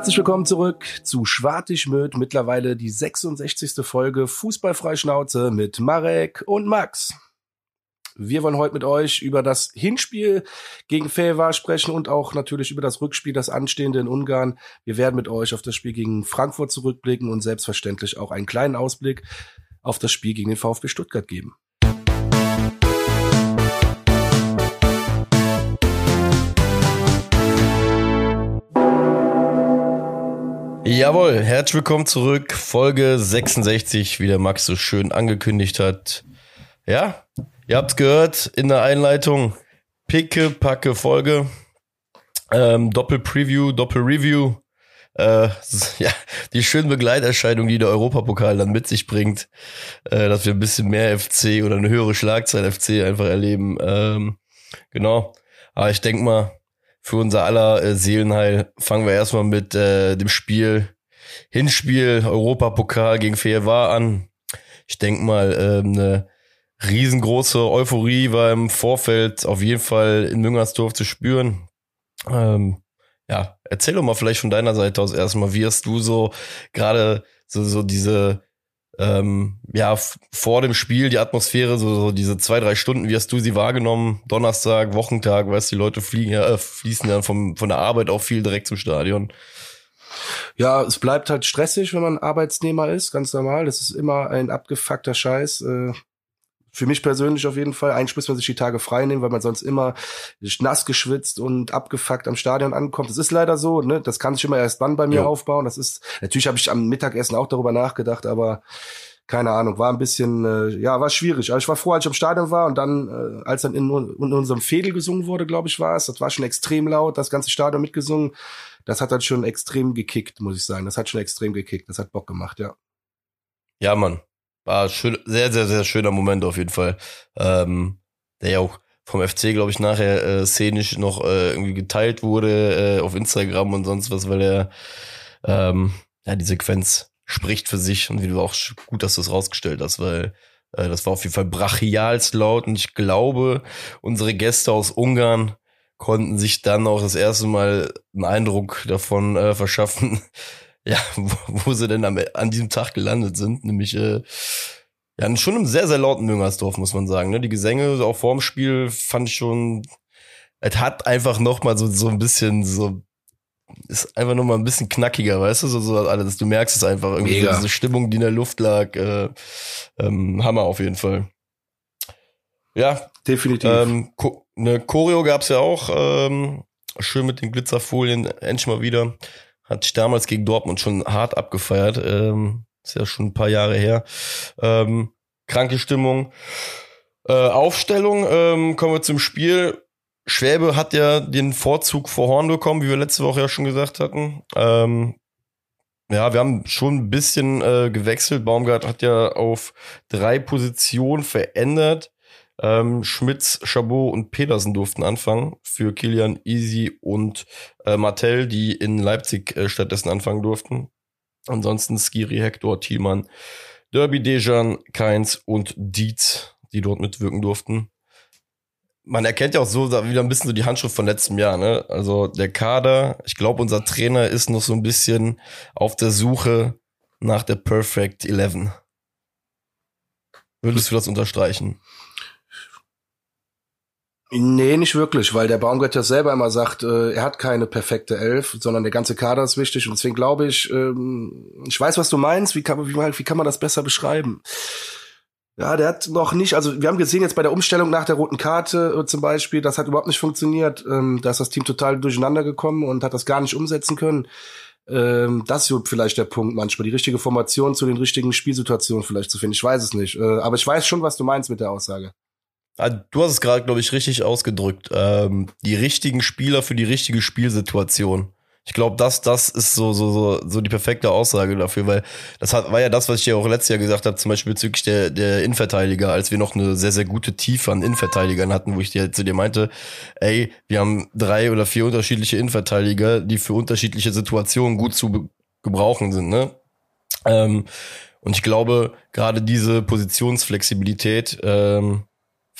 Herzlich willkommen zurück zu Schwartig-Möd, mittlerweile die 66. Folge Fußballfreischnauze mit Marek und Max. Wir wollen heute mit euch über das Hinspiel gegen Fewa sprechen und auch natürlich über das Rückspiel, das anstehende in Ungarn. Wir werden mit euch auf das Spiel gegen Frankfurt zurückblicken und selbstverständlich auch einen kleinen Ausblick auf das Spiel gegen den VfB Stuttgart geben. Jawohl, herzlich willkommen zurück. Folge 66, wie der Max so schön angekündigt hat. Ja, ihr habt's gehört in der Einleitung. Picke, packe Folge. Ähm, Doppel-Preview, Doppel-Review. Äh, ja, die schönen Begleiterscheinungen, die der Europapokal dann mit sich bringt, äh, dass wir ein bisschen mehr FC oder eine höhere Schlagzeit FC einfach erleben. Ähm, genau. Aber ich denk mal, für unser aller äh, Seelenheil fangen wir erstmal mit äh, dem Spiel, Hinspiel Europapokal gegen Feher an. Ich denk mal, äh, eine riesengroße Euphorie war im Vorfeld auf jeden Fall in Müngersdorf zu spüren. Ähm, ja, erzähl doch mal vielleicht von deiner Seite aus erstmal, wie hast du so gerade so, so diese ähm, ja, vor dem Spiel die Atmosphäre, so, so diese zwei, drei Stunden, wie hast du sie wahrgenommen? Donnerstag, Wochentag, weißt du, die Leute fliegen ja, äh, fließen ja vom, von der Arbeit auch viel direkt zum Stadion. Ja, es bleibt halt stressig, wenn man Arbeitsnehmer ist, ganz normal. Das ist immer ein abgefuckter Scheiß. Äh, für mich persönlich auf jeden Fall. Eigentlich muss man sich die Tage frei nehmen, weil man sonst immer nass geschwitzt und abgefuckt am Stadion ankommt. Das ist leider so, ne? Das kann sich immer erst dann bei mir ja. aufbauen. Das ist, natürlich habe ich am Mittagessen auch darüber nachgedacht, aber keine Ahnung, war ein bisschen, äh, ja, war schwierig. Aber ich war froh, als ich am Stadion war und dann, äh, als dann in, in unserem Fädel gesungen wurde, glaube ich, war es, das war schon extrem laut, das ganze Stadion mitgesungen. Das hat dann schon extrem gekickt, muss ich sagen. Das hat schon extrem gekickt. Das hat Bock gemacht, ja. Ja, Mann. War schön, sehr, sehr, sehr schöner Moment auf jeden Fall. Ähm, der ja auch vom FC, glaube ich, nachher äh, szenisch noch äh, irgendwie geteilt wurde äh, auf Instagram und sonst was, weil er ähm, ja die Sequenz spricht für sich und wie du auch gut, dass du es rausgestellt hast, weil äh, das war auf jeden Fall brachialst laut und ich glaube, unsere Gäste aus Ungarn konnten sich dann auch das erste Mal einen Eindruck davon äh, verschaffen, ja, wo, wo sie denn am, an diesem Tag gelandet sind, nämlich äh, ja, schon im sehr, sehr lauten Müngersdorf, muss man sagen. Ne? Die Gesänge auch vorm Spiel fand ich schon, es hat einfach noch mal so, so ein bisschen so, ist einfach noch mal ein bisschen knackiger, weißt du, so, so alles. Du merkst es einfach irgendwie, so diese Stimmung, die in der Luft lag, äh, ähm, Hammer auf jeden Fall. Ja, definitiv. Ähm, eine Choreo gab's ja auch, ähm, schön mit den Glitzerfolien, endlich mal wieder. Hat sich damals gegen Dortmund schon hart abgefeiert. Ähm, ist ja schon ein paar Jahre her. Ähm, kranke Stimmung. Äh, Aufstellung, ähm, kommen wir zum Spiel. Schwäbe hat ja den Vorzug vor Horn bekommen, wie wir letzte Woche ja schon gesagt hatten. Ähm, ja, wir haben schon ein bisschen äh, gewechselt. Baumgart hat ja auf drei Positionen verändert. Ähm, Schmitz, Chabot und Pedersen durften anfangen für Kilian Easy und äh, Martell, die in Leipzig äh, stattdessen anfangen durften. Ansonsten Skiri, Hector, Thielmann, Derby, Dejan, Keins und Dietz, die dort mitwirken durften. Man erkennt ja auch so wieder ein bisschen so die Handschrift von letztem Jahr, ne? Also der Kader, ich glaube, unser Trainer ist noch so ein bisschen auf der Suche nach der Perfect Eleven. Würdest du das unterstreichen? Nee, nicht wirklich, weil der Baumgart selber immer sagt, äh, er hat keine perfekte Elf, sondern der ganze Kader ist wichtig und deswegen glaube ich, ähm, ich weiß, was du meinst, wie kann, wie, wie kann man das besser beschreiben? Ja, der hat noch nicht, also wir haben gesehen jetzt bei der Umstellung nach der roten Karte äh, zum Beispiel, das hat überhaupt nicht funktioniert, ähm, da ist das Team total durcheinander gekommen und hat das gar nicht umsetzen können. Ähm, das ist vielleicht der Punkt manchmal, die richtige Formation zu den richtigen Spielsituationen vielleicht zu finden, ich weiß es nicht, äh, aber ich weiß schon, was du meinst mit der Aussage. Ah, du hast es gerade, glaube ich, richtig ausgedrückt. Ähm, die richtigen Spieler für die richtige Spielsituation. Ich glaube, das, das ist so, so, so, so die perfekte Aussage dafür, weil das hat, war ja das, was ich ja auch letztes Jahr gesagt habe, zum Beispiel bezüglich der, der Innenverteidiger, als wir noch eine sehr, sehr gute Tiefe an Innenverteidigern hatten, wo ich dir zu dir meinte, ey, wir haben drei oder vier unterschiedliche Innenverteidiger, die für unterschiedliche Situationen gut zu gebrauchen sind, ne? Ähm, und ich glaube, gerade diese Positionsflexibilität, ähm,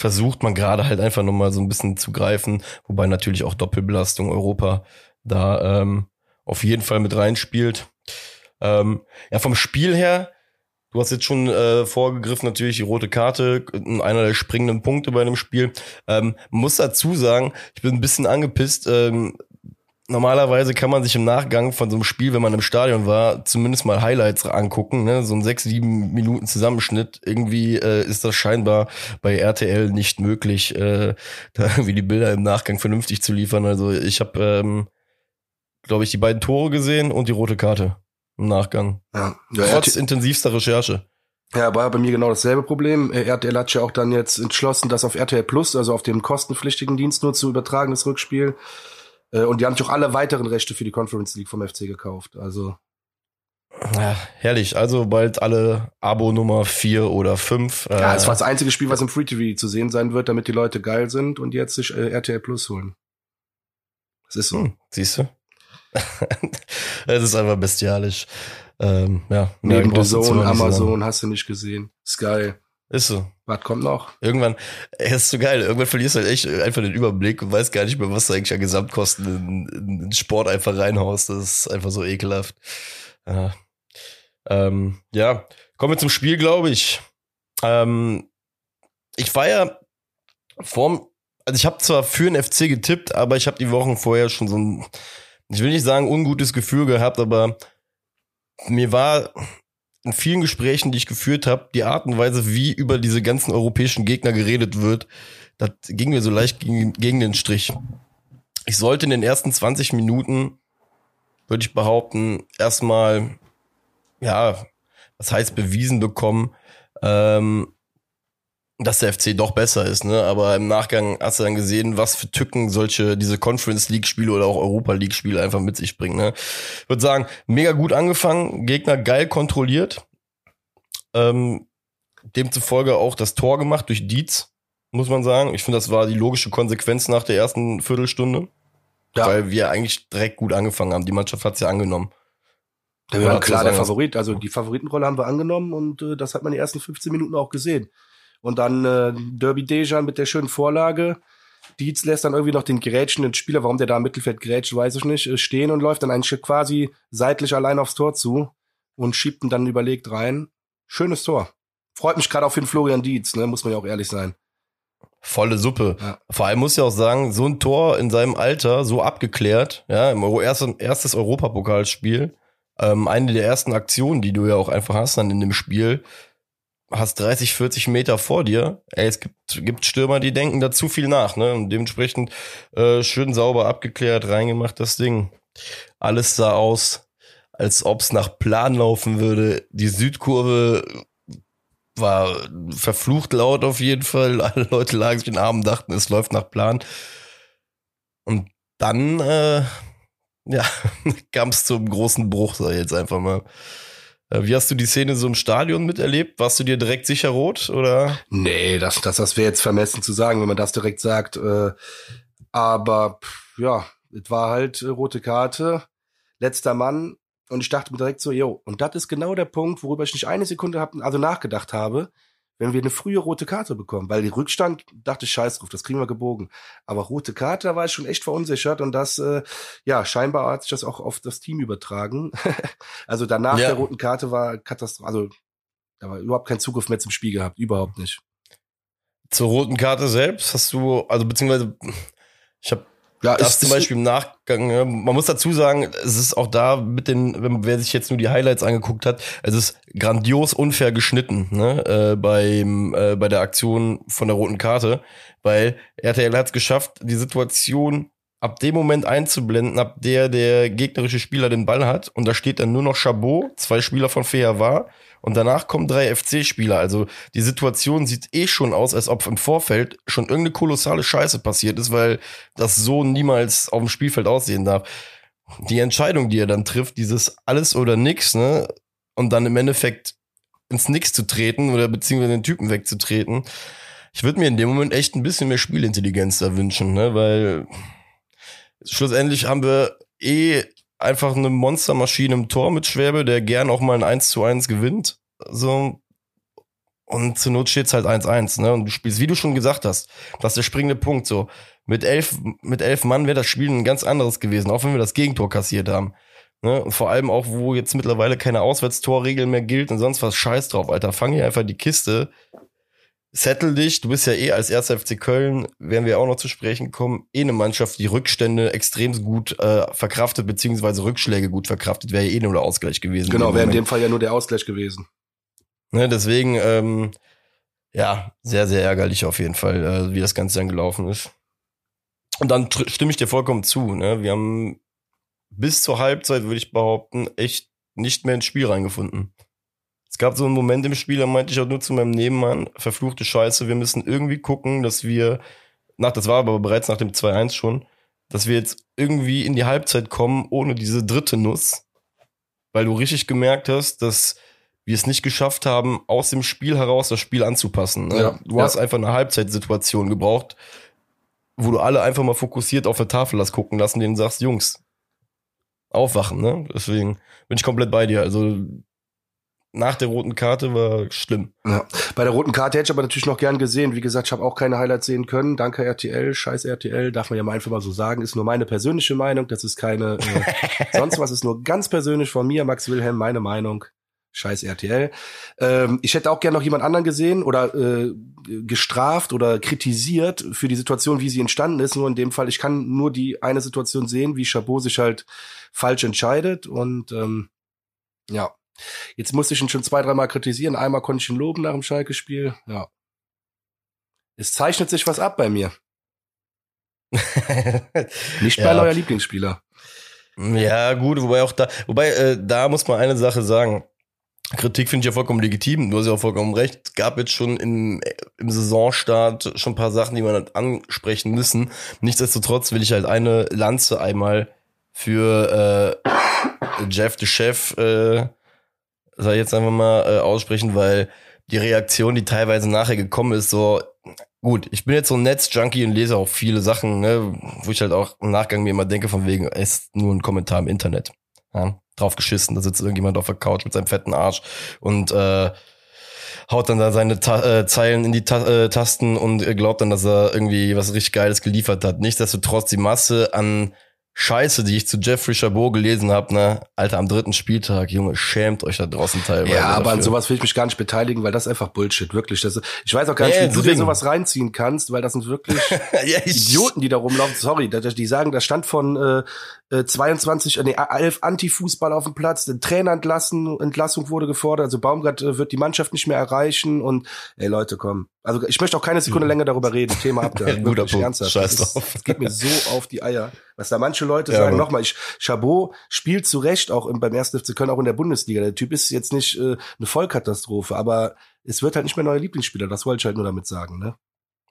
versucht man gerade halt einfach nochmal so ein bisschen zu greifen, wobei natürlich auch Doppelbelastung Europa da ähm, auf jeden Fall mit reinspielt. Ähm, ja, vom Spiel her, du hast jetzt schon äh, vorgegriffen, natürlich die rote Karte, einer der springenden Punkte bei einem Spiel. Ähm, muss dazu sagen, ich bin ein bisschen angepisst. Ähm, normalerweise kann man sich im Nachgang von so einem Spiel, wenn man im Stadion war, zumindest mal Highlights angucken, ne? so ein sechs, sieben Minuten Zusammenschnitt. Irgendwie äh, ist das scheinbar bei RTL nicht möglich, äh, da irgendwie die Bilder im Nachgang vernünftig zu liefern. Also ich habe, ähm, glaube ich, die beiden Tore gesehen und die rote Karte im Nachgang. Ja, ja Trotz intensivster Recherche. Ja, war bei mir genau dasselbe Problem. Äh, RTL hat ja auch dann jetzt entschlossen, das auf RTL Plus, also auf dem kostenpflichtigen Dienst nur zu übertragen, das Rückspiel. Äh, und die haben sich auch alle weiteren Rechte für die Conference League vom FC gekauft. Also. Ja, herrlich. Also bald alle Abo Nummer vier oder fünf. Ja, es war das einzige Spiel, was im Free TV zu sehen sein wird, damit die Leute geil sind und jetzt sich äh, RTL Plus holen. Das ist so. Hm, siehst du? es ist einfach bestialisch. Ähm, ja, Neben The Zone, Amazon, hast du nicht gesehen. Ist geil. Ist so. Was kommt noch? Irgendwann, ey, ist so geil. Irgendwann verlierst du halt echt einfach den Überblick und weißt gar nicht mehr, was du eigentlich an Gesamtkosten in, in, in Sport einfach reinhaust. Das ist einfach so ekelhaft. Ja, ähm, ja. kommen wir zum Spiel, glaube ich. Ähm, ich war ja vorm, also ich habe zwar für den FC getippt, aber ich habe die Wochen vorher schon so ein, ich will nicht sagen ungutes Gefühl gehabt, aber mir war in vielen Gesprächen, die ich geführt habe, die Art und Weise, wie über diese ganzen europäischen Gegner geredet wird, das ging mir so leicht gegen, gegen den Strich. Ich sollte in den ersten 20 Minuten, würde ich behaupten, erstmal, ja, was heißt bewiesen bekommen, ähm, dass der FC doch besser ist, ne? Aber im Nachgang hast du dann gesehen, was für Tücken solche, diese Conference League Spiele oder auch Europa League Spiele einfach mit sich bringen, ne? Ich würde sagen, mega gut angefangen, Gegner geil kontrolliert, ähm, demzufolge auch das Tor gemacht durch Dietz, muss man sagen. Ich finde, das war die logische Konsequenz nach der ersten Viertelstunde. Ja. Weil wir eigentlich direkt gut angefangen haben. Die Mannschaft hat's ja angenommen. Wir waren klar der Favorit. Also die Favoritenrolle haben wir angenommen und äh, das hat man die ersten 15 Minuten auch gesehen. Und dann äh, Derby Dejan mit der schönen Vorlage. Dietz lässt dann irgendwie noch den gerätschenden Spieler, warum der da im Mittelfeld grätscht, weiß ich nicht, äh, stehen und läuft dann einen Schritt quasi seitlich allein aufs Tor zu und schiebt ihn dann überlegt rein. Schönes Tor. Freut mich gerade auf den Florian Dietz, ne, muss man ja auch ehrlich sein. Volle Suppe. Ja. Vor allem muss ich auch sagen, so ein Tor in seinem Alter, so abgeklärt, ja, im Euro, erstes, erstes Europapokalspiel, ähm, eine der ersten Aktionen, die du ja auch einfach hast dann in dem Spiel, hast 30, 40 Meter vor dir. Ey, es gibt, gibt Stürmer, die denken da zu viel nach, ne? Und dementsprechend äh, schön sauber abgeklärt, reingemacht das Ding. Alles sah aus, als ob's nach Plan laufen würde. Die Südkurve war verflucht laut auf jeden Fall. Alle Leute lagen sich in den Armen, dachten, es läuft nach Plan. Und dann, äh, ja, kam es zum großen Bruch, sag ich jetzt einfach mal. Äh, wie hast du die Szene so im Stadion miterlebt? Warst du dir direkt sicher rot oder? Nee, das, das, das wäre jetzt vermessen zu sagen, wenn man das direkt sagt. Äh, aber ja, es war halt äh, rote Karte, letzter Mann. Und ich dachte mir direkt so, yo, und das ist genau der Punkt, worüber ich nicht eine Sekunde hab, also nachgedacht habe wenn wir eine frühe rote Karte bekommen, weil die Rückstand dachte ich scheiß drauf, das kriegen wir gebogen. Aber rote Karte, da war ich schon echt verunsichert und das, äh, ja, scheinbar hat sich das auch auf das Team übertragen. also danach ja. der roten Karte war Katastrophe, also da war überhaupt kein Zugriff mehr zum Spiel gehabt, überhaupt nicht. Zur roten Karte selbst hast du, also beziehungsweise ich habe ja, das ist, zum Beispiel im Nachgang, ja, man muss dazu sagen, es ist auch da mit den, wenn, wer sich jetzt nur die Highlights angeguckt hat, es ist grandios unfair geschnitten, ne, äh, beim, äh, bei der Aktion von der roten Karte, weil RTL hat es geschafft, die Situation ab dem Moment einzublenden, ab der der gegnerische Spieler den Ball hat und da steht dann nur noch Chabot, zwei Spieler von Feher war und danach kommen drei FC-Spieler. Also die Situation sieht eh schon aus, als ob im Vorfeld schon irgendeine kolossale Scheiße passiert ist, weil das so niemals auf dem Spielfeld aussehen darf. Die Entscheidung, die er dann trifft, dieses alles oder nix, ne, und dann im Endeffekt ins Nix zu treten oder beziehungsweise den Typen wegzutreten. Ich würde mir in dem Moment echt ein bisschen mehr Spielintelligenz da wünschen, ne, weil schlussendlich haben wir eh einfach eine Monstermaschine im Tor mit Schwäbe, der gern auch mal ein 1 zu 1 gewinnt. So. Und zur Not steht's halt 1-1, ne? Und du spielst, wie du schon gesagt hast, das ist der springende Punkt, so. Mit elf, mit elf Mann wäre das Spiel ein ganz anderes gewesen, auch wenn wir das Gegentor kassiert haben. Ne? Und vor allem auch, wo jetzt mittlerweile keine Auswärtstorregel mehr gilt und sonst was Scheiß drauf, Alter. Fang hier einfach die Kiste. Settle dich, du bist ja eh als 1. FC Köln, werden wir auch noch zu sprechen kommen, eh eine Mannschaft, die Rückstände extrem gut äh, verkraftet, beziehungsweise Rückschläge gut verkraftet, wäre ja eh nur der Ausgleich gewesen. Genau, wäre in dem Fall ja nur der Ausgleich gewesen. Ne, deswegen, ähm, ja, sehr, sehr ärgerlich auf jeden Fall, äh, wie das Ganze dann gelaufen ist. Und dann stimme ich dir vollkommen zu. Ne? Wir haben bis zur Halbzeit, würde ich behaupten, echt nicht mehr ins Spiel reingefunden. Es gab so einen Moment im Spiel, da meinte ich auch nur zu meinem Nebenmann, verfluchte Scheiße, wir müssen irgendwie gucken, dass wir, nach, das war aber bereits nach dem 2-1 schon, dass wir jetzt irgendwie in die Halbzeit kommen, ohne diese dritte Nuss. Weil du richtig gemerkt hast, dass wir es nicht geschafft haben, aus dem Spiel heraus das Spiel anzupassen. Ne? Ja, du ja. hast einfach eine Halbzeitsituation gebraucht, wo du alle einfach mal fokussiert auf der Tafel hast gucken lassen, denen sagst, Jungs, aufwachen, ne? Deswegen bin ich komplett bei dir. Also nach der roten Karte war schlimm. Ja. Bei der roten Karte hätte ich aber natürlich noch gern gesehen. Wie gesagt, ich habe auch keine Highlights sehen können. Danke RTL, scheiß RTL, darf man ja mal einfach mal so sagen. Ist nur meine persönliche Meinung. Das ist keine äh, sonst was. Ist nur ganz persönlich von mir, Max Wilhelm, meine Meinung. Scheiß RTL. Ähm, ich hätte auch gern noch jemand anderen gesehen oder äh, gestraft oder kritisiert für die Situation, wie sie entstanden ist. Nur in dem Fall, ich kann nur die eine Situation sehen, wie Chabot sich halt falsch entscheidet. Und ähm, ja, jetzt musste ich ihn schon zwei, dreimal kritisieren. Einmal konnte ich ihn loben nach dem Schalke-Spiel. Ja. Es zeichnet sich was ab bei mir. Nicht ja. bei euer Lieblingsspieler. Ja, gut, wobei auch da, wobei äh, da muss man eine Sache sagen. Kritik finde ich ja vollkommen legitim, du hast ja auch vollkommen recht. Es gab jetzt schon im, im Saisonstart schon ein paar Sachen, die man halt ansprechen müssen. Nichtsdestotrotz will ich halt eine Lanze einmal für äh, Jeff the Chef, äh, sag ich jetzt einfach mal, äh, aussprechen, weil die Reaktion, die teilweise nachher gekommen ist, so, gut, ich bin jetzt so ein Netz-Junkie und lese auch viele Sachen, ne, wo ich halt auch im Nachgang mir immer denke, von wegen, es ist nur ein Kommentar im Internet. Ja, drauf geschissen, da sitzt irgendjemand auf der Couch mit seinem fetten Arsch und äh, haut dann da seine Ta äh, Zeilen in die Ta äh, Tasten und glaubt dann, dass er irgendwie was richtig Geiles geliefert hat. Nichtsdestotrotz die Masse an Scheiße, die ich zu Jeffrey Chabot gelesen habe, ne, Alter, am dritten Spieltag, Junge, schämt euch da draußen teilweise. Ja, aber dafür. an sowas will ich mich gar nicht beteiligen, weil das einfach Bullshit, wirklich. Das, ich weiß auch gar nicht, ja, wie du dir sowas reinziehen kannst, weil das sind wirklich ja, Idioten, die da rumlaufen. Sorry, die sagen, da stand von äh, 22, äh, nee, 11 Anti-Fußball auf dem Platz, den Trainer entlassen, Entlassung wurde gefordert, also Baumgart äh, wird die Mannschaft nicht mehr erreichen und ey Leute, komm. Also ich möchte auch keine Sekunde länger darüber reden. Thema ihr. Guter Punkt. Ernsthaft. Scheiß drauf. das geht mir so auf die Eier. Was da manche Leute ja, sagen, nochmal, ich, Chabot spielt zu Recht auch im, beim ersten FC Köln, auch in der Bundesliga. Der Typ ist jetzt nicht äh, eine Vollkatastrophe, aber es wird halt nicht mehr neuer Lieblingsspieler. Das wollte ich halt nur damit sagen, ne?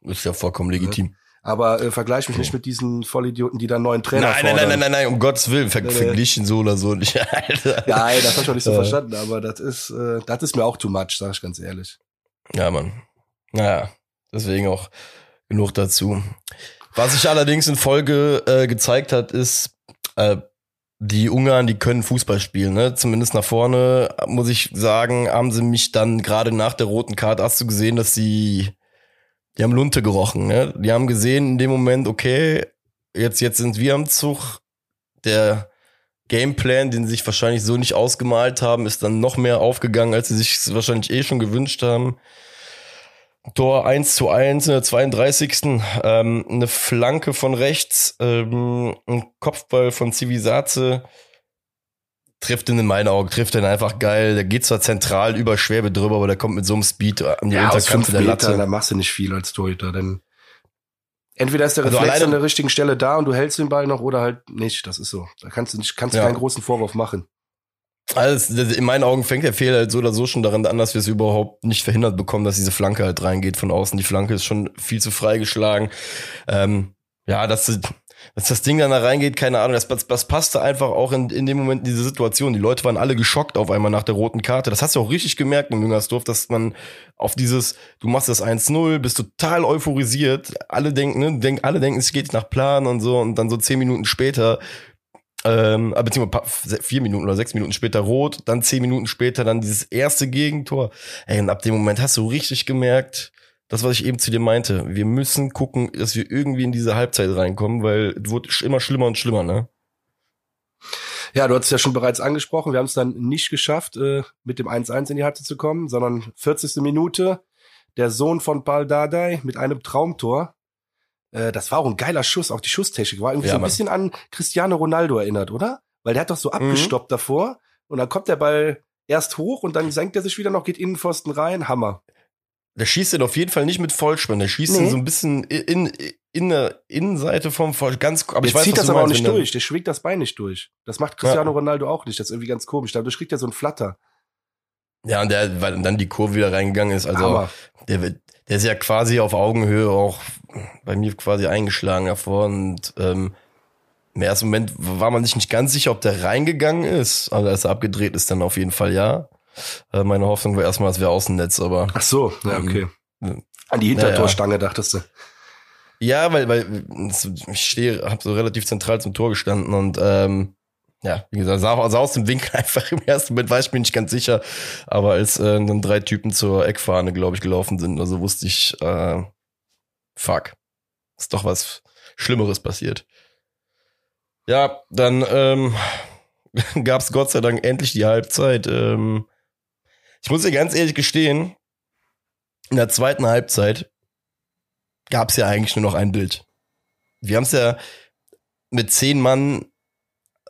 Ist ja vollkommen legitim. Ja. Aber äh, vergleich mich nicht mit diesen Vollidioten, die da neuen Trainer nein, fordern. Nein, nein, nein, nein, nein, um Gottes Willen, ver äh, verglichen so oder so nicht. Alter. Nein, das hab ich auch nicht so äh. verstanden, aber das ist, äh, das ist mir auch too much, sag ich ganz ehrlich. Ja, Mann. Naja, deswegen auch genug dazu. Was sich allerdings in Folge äh, gezeigt hat, ist, äh, die Ungarn, die können Fußball spielen, ne? Zumindest nach vorne, muss ich sagen, haben sie mich dann gerade nach der roten Karte, hast du gesehen, dass sie die haben Lunte gerochen, ne? Die haben gesehen in dem Moment, okay, jetzt, jetzt sind wir am Zug. Der Gameplan, den sie sich wahrscheinlich so nicht ausgemalt haben, ist dann noch mehr aufgegangen, als sie sich wahrscheinlich eh schon gewünscht haben. Tor 1 zu 1 in der 32. Ähm, eine Flanke von rechts, ähm, ein Kopfball von Civisaze trifft ihn in meinen Augen, trifft ihn einfach geil. Der geht zwar zentral über Schwäbe drüber, aber der kommt mit so einem Speed an die ja, Unterkante der Latte. Da machst du nicht viel als Torhüter, denn entweder ist der also Reflex an der richtigen Stelle da und du hältst den Ball noch oder halt nicht. Das ist so. Da kannst du nicht, kannst ja. keinen großen Vorwurf machen. Also in meinen Augen fängt der Fehler halt so oder so schon daran an, dass wir es überhaupt nicht verhindert bekommen, dass diese Flanke halt reingeht von außen. Die Flanke ist schon viel zu frei geschlagen. Ähm, ja, das, dass das Ding dann da reingeht, keine Ahnung, das, das passte einfach auch in, in dem Moment in diese Situation. Die Leute waren alle geschockt auf einmal nach der roten Karte. Das hast du auch richtig gemerkt in Müngersdorf, dass man auf dieses, du machst das 1-0, bist total euphorisiert. Alle denken, ne, denk, alle denken, es geht nach Plan und so und dann so zehn Minuten später ähm, äh, beziehungsweise vier Minuten oder sechs Minuten später rot, dann zehn Minuten später dann dieses erste Gegentor. Ey, und ab dem Moment hast du richtig gemerkt, das, was ich eben zu dir meinte. Wir müssen gucken, dass wir irgendwie in diese Halbzeit reinkommen, weil es wird immer schlimmer und schlimmer, ne? Ja, du hast es ja schon bereits angesprochen. Wir haben es dann nicht geschafft, äh, mit dem 1-1 in die Halbzeit zu kommen, sondern 40. Minute, der Sohn von Paul Dardai mit einem Traumtor. Äh, das war auch ein geiler Schuss, auch die Schusstechnik war irgendwie Ja, so ein Mann. bisschen an Cristiano Ronaldo erinnert, oder? Weil der hat doch so Mhm. abgestoppt davor und dann kommt der Ball erst hoch und dann senkt er sich wieder noch, geht Innenpfosten rein, Hammer. Der schießt den auf jeden Fall nicht mit Vollspann. Der schießt Nee. den so ein bisschen in, in, in der Innenseite vom Voll, ganz, aber ich der weiß, zieht das aber auch meinst, nicht wenn der- durch, der schwingt das Bein nicht durch. Das macht Cristiano Ronaldo auch nicht, das ist irgendwie ganz komisch. Dadurch kriegt er so ein Flatter. Ja, und der, weil dann die Kurve wieder reingegangen ist. Also, Hammer. der, wird- der ist ja quasi auf Augenhöhe auch bei mir quasi eingeschlagen davor und ähm, im ersten Moment war man sich nicht ganz sicher, ob der reingegangen ist. Also als er abgedreht ist, dann auf jeden Fall ja. Äh, meine Hoffnung war erstmal, es wäre Außennetz, aber Ach so, ja, okay. Mhm. An die Hintertorstange dachtest du. ja, weil, weil ich stehe, habe so relativ zentral zum Tor gestanden und ähm, ja, wie gesagt, sah, sah aus dem Winkel einfach im ersten Moment, war ich mir nicht ganz sicher. Aber als äh, dann drei Typen zur Eckfahne, glaube ich, gelaufen sind, also wusste ich, äh, fuck, ist doch was Schlimmeres passiert. Ja, dann ähm, gab es Gott sei Dank endlich die Halbzeit. Ähm, ich muss dir ganz ehrlich gestehen, in der zweiten Halbzeit gab es ja eigentlich nur noch ein Bild. Wir haben es ja mit zehn Mann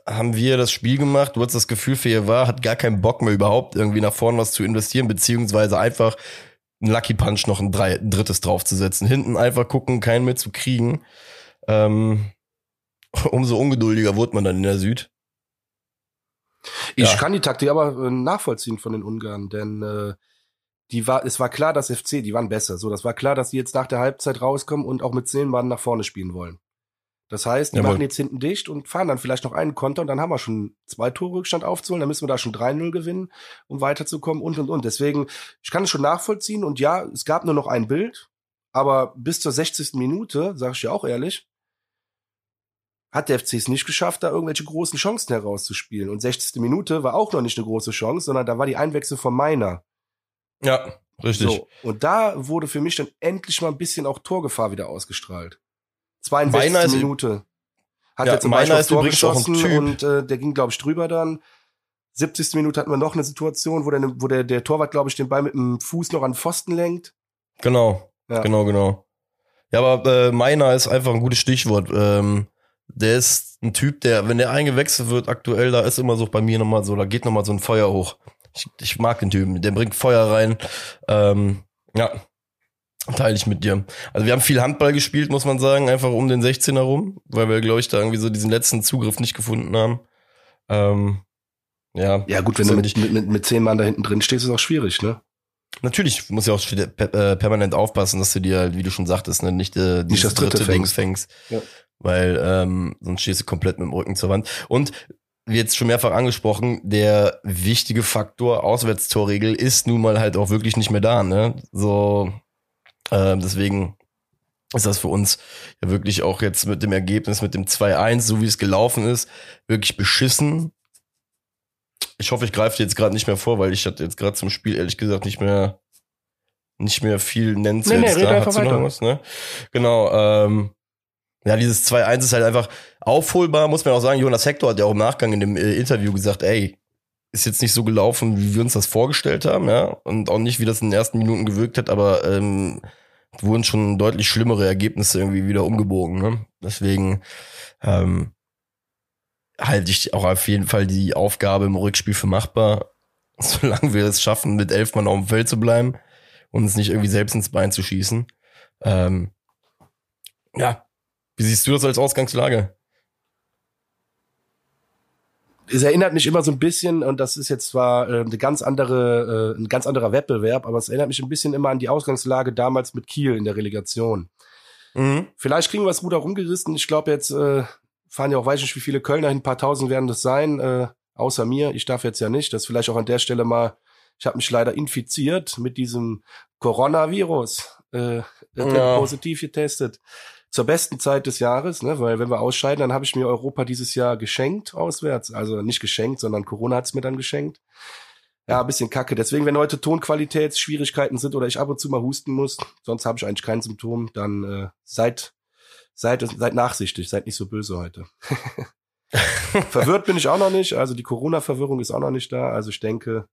haben wir das Spiel gemacht. Du hattest das Gefühl, für ihr war, hat gar keinen Bock mehr überhaupt irgendwie nach vorne was zu investieren, beziehungsweise einfach einen Lucky Punch noch ein, drei, ein drittes draufzusetzen. Hinten einfach gucken, keinen mehr zu kriegen. Ähm, umso ungeduldiger wurde man dann in der Süd. Ich Ja. kann die Taktik aber äh, nachvollziehen von den Ungarn, denn äh, die war, es war klar, dass FC, die waren besser. So, das war klar, dass die jetzt nach der Halbzeit rauskommen und auch mit zehn Mann nach vorne spielen wollen. Das heißt, die Jawohl. machen jetzt hinten dicht und fahren dann vielleicht noch einen Konter und dann haben wir schon zwei Tore Rückstand aufzuholen, dann müssen wir da schon 3-0 gewinnen, um weiterzukommen und und und. Deswegen, ich kann es schon nachvollziehen und ja, es gab nur noch ein Bild, aber bis zur 60. Minute, sage ich ja auch ehrlich, hat der FC es nicht geschafft, da irgendwelche großen Chancen herauszuspielen. Und 60. Minute war auch noch nicht eine große Chance, sondern da war die Einwechsel von Meiner. Ja, richtig. So. Und da wurde für mich dann endlich mal ein bisschen auch Torgefahr wieder ausgestrahlt. 62. Meiner Minute. Hat Ja, er zum Meiner ist übrigens auch ein Typ. und äh, der ging, glaube ich, drüber dann. 70. Minute hatten wir noch eine Situation, wo der, wo der, der Torwart, glaube ich, den Ball mit dem Fuß noch an Pfosten lenkt. Genau, Ja. genau, genau. Ja, aber äh, meiner ist einfach ein gutes Stichwort. Ähm, der ist ein Typ, der, wenn der eingewechselt wird, aktuell, da ist immer so bei mir nochmal so, da geht nochmal so ein Feuer hoch. Ich, ich mag den Typen, der bringt Feuer rein. Ähm, ja, teile ich mit dir. Also wir haben viel Handball gespielt, muss man sagen, einfach um den 16er rum, weil wir, glaube ich, da irgendwie so diesen letzten Zugriff nicht gefunden haben. Ähm, ja, Ja, gut, wenn So du mit, mit, mit, mit zehn Mann da hinten drin stehst, ist auch schwierig, ne? Natürlich muss ja auch äh, permanent aufpassen, dass du dir, halt, wie du schon sagtest, ne, nicht, äh, Nicht das dritte Ding fängst. fängst. Ja. Weil ähm, sonst stehst du komplett mit dem Rücken zur Wand. Und wie jetzt schon mehrfach angesprochen, der wichtige Faktor Auswärtstorregel ist nun mal halt auch wirklich nicht mehr da. Ne? So, ähm, deswegen ist das für uns ja wirklich auch jetzt mit dem Ergebnis, mit dem 2-1, so wie es gelaufen ist, wirklich beschissen. Ich hoffe, ich greife dir jetzt gerade nicht mehr vor, weil ich hatte jetzt gerade zum Spiel ehrlich gesagt nicht mehr nicht mehr viel nennenswertes Nee, nee, da. Hast du noch was, ne? Genau, ähm, ja, dieses 2-1 ist halt einfach aufholbar, muss man auch sagen. Jonas Hector hat ja auch im Nachgang in dem äh, Interview gesagt, ey, ist jetzt nicht so gelaufen, wie wir uns das vorgestellt haben, ja, und auch nicht, wie das in den ersten Minuten gewirkt hat, aber ähm, wurden schon deutlich schlimmere Ergebnisse irgendwie wieder umgebogen, ne? Deswegen ähm, halte ich auch auf jeden Fall die Aufgabe im Rückspiel für machbar, solange wir es schaffen, mit elf Mann auf dem Feld zu bleiben und uns nicht irgendwie selbst ins Bein zu schießen. Ähm, ja, wie siehst du das als Ausgangslage? Es erinnert mich immer so ein bisschen, und das ist jetzt zwar äh, eine ganz andere, äh, ein ganz anderer Wettbewerb, aber es erinnert mich ein bisschen immer an die Ausgangslage damals mit Kiel in der Relegation. Mhm. Vielleicht kriegen wir das Ruder rumgerissen. Ich glaube, jetzt äh, fahren ja auch, weiß ich nicht, wie viele Kölner hin, ein paar tausend werden das sein, äh, außer mir. Ich darf jetzt ja nicht. Das vielleicht auch an der Stelle mal, ich habe mich leider infiziert mit diesem Coronavirus. Äh, Ja. positiv getestet. Zur besten Zeit des Jahres, ne? weil wenn wir ausscheiden, dann habe ich mir Europa dieses Jahr geschenkt auswärts. Also nicht geschenkt, sondern Corona hat's mir dann geschenkt. Ja, bisschen kacke. Deswegen, wenn heute Tonqualitätsschwierigkeiten sind oder ich ab und zu mal husten muss, sonst habe ich eigentlich kein Symptom, dann äh, seid, seid, seid nachsichtig, seid nicht so böse heute. Verwirrt bin ich auch noch nicht. Also die Corona-Verwirrung ist auch noch nicht da. Also ich denke,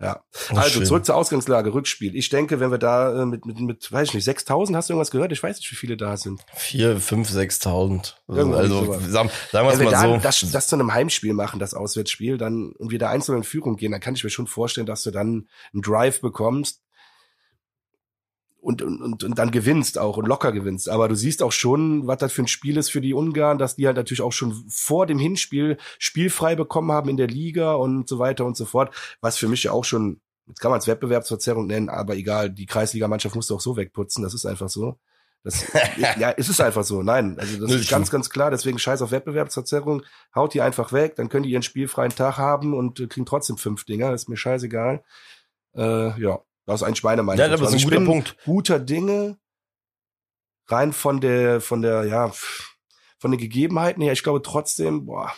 ja. also schön. zurück zur Ausgangslage, Rückspiel. Ich denke, wenn wir da äh, mit, mit, mit weiß ich nicht, 6000, hast du irgendwas gehört? Ich weiß nicht, wie viele da sind. Vier, fünf, 6000. Also, also sagen, sagen wir es mal da so. Das, das zu einem Heimspiel machen, das Auswärtsspiel, dann und wir da einzeln in Führung gehen, dann kann ich mir schon vorstellen, dass du dann einen Drive bekommst, und, und, und dann gewinnst auch und locker gewinnst. Aber du siehst auch schon, was das für ein Spiel ist für die Ungarn, dass die halt natürlich auch schon vor dem Hinspiel spielfrei bekommen haben in der Liga und so weiter und so fort. Was für mich ja auch schon, jetzt kann man es Wettbewerbsverzerrung nennen, aber egal, die Kreisligamannschaft musst du auch so wegputzen, das ist einfach so. Das, ja, es ist einfach so. Nein, also das ist ganz, ganz klar. Deswegen scheiß auf Wettbewerbsverzerrung. Haut die einfach weg, dann können die ihren spielfreien Tag haben und äh, kriegen trotzdem fünf Dinger. Das ist mir scheißegal. Äh, ja, das ist eigentlich meine Meinung. Ja, das ist ein also guter Punkt. Guter Dinge, rein von der, von der, ja, von den Gegebenheiten her. Ich glaube trotzdem, boah,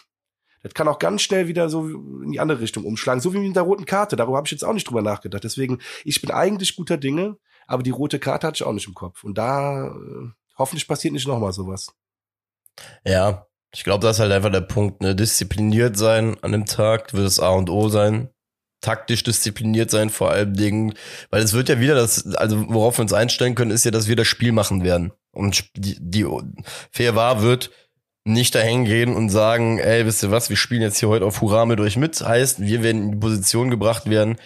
das kann auch ganz schnell wieder so in die andere Richtung umschlagen. So wie mit der roten Karte. Darüber habe ich jetzt auch nicht drüber nachgedacht. Deswegen, ich bin eigentlich guter Dinge, aber die rote Karte hatte ich auch nicht im Kopf. Und da, äh, hoffentlich passiert nicht nochmal sowas. Ja, ich glaube, das ist halt einfach der Punkt, ne? Diszipliniert sein an dem Tag wird das A und O sein taktisch diszipliniert sein, vor allem Dingen, weil es wird ja wieder das, also worauf wir uns einstellen können, ist ja, dass wir das Spiel machen werden. Und die, die Fair war wird nicht dahin gehen und sagen, ey, wisst ihr was, wir spielen jetzt hier heute auf Hurra mit euch mit. Heißt, wir werden in die Position gebracht werden,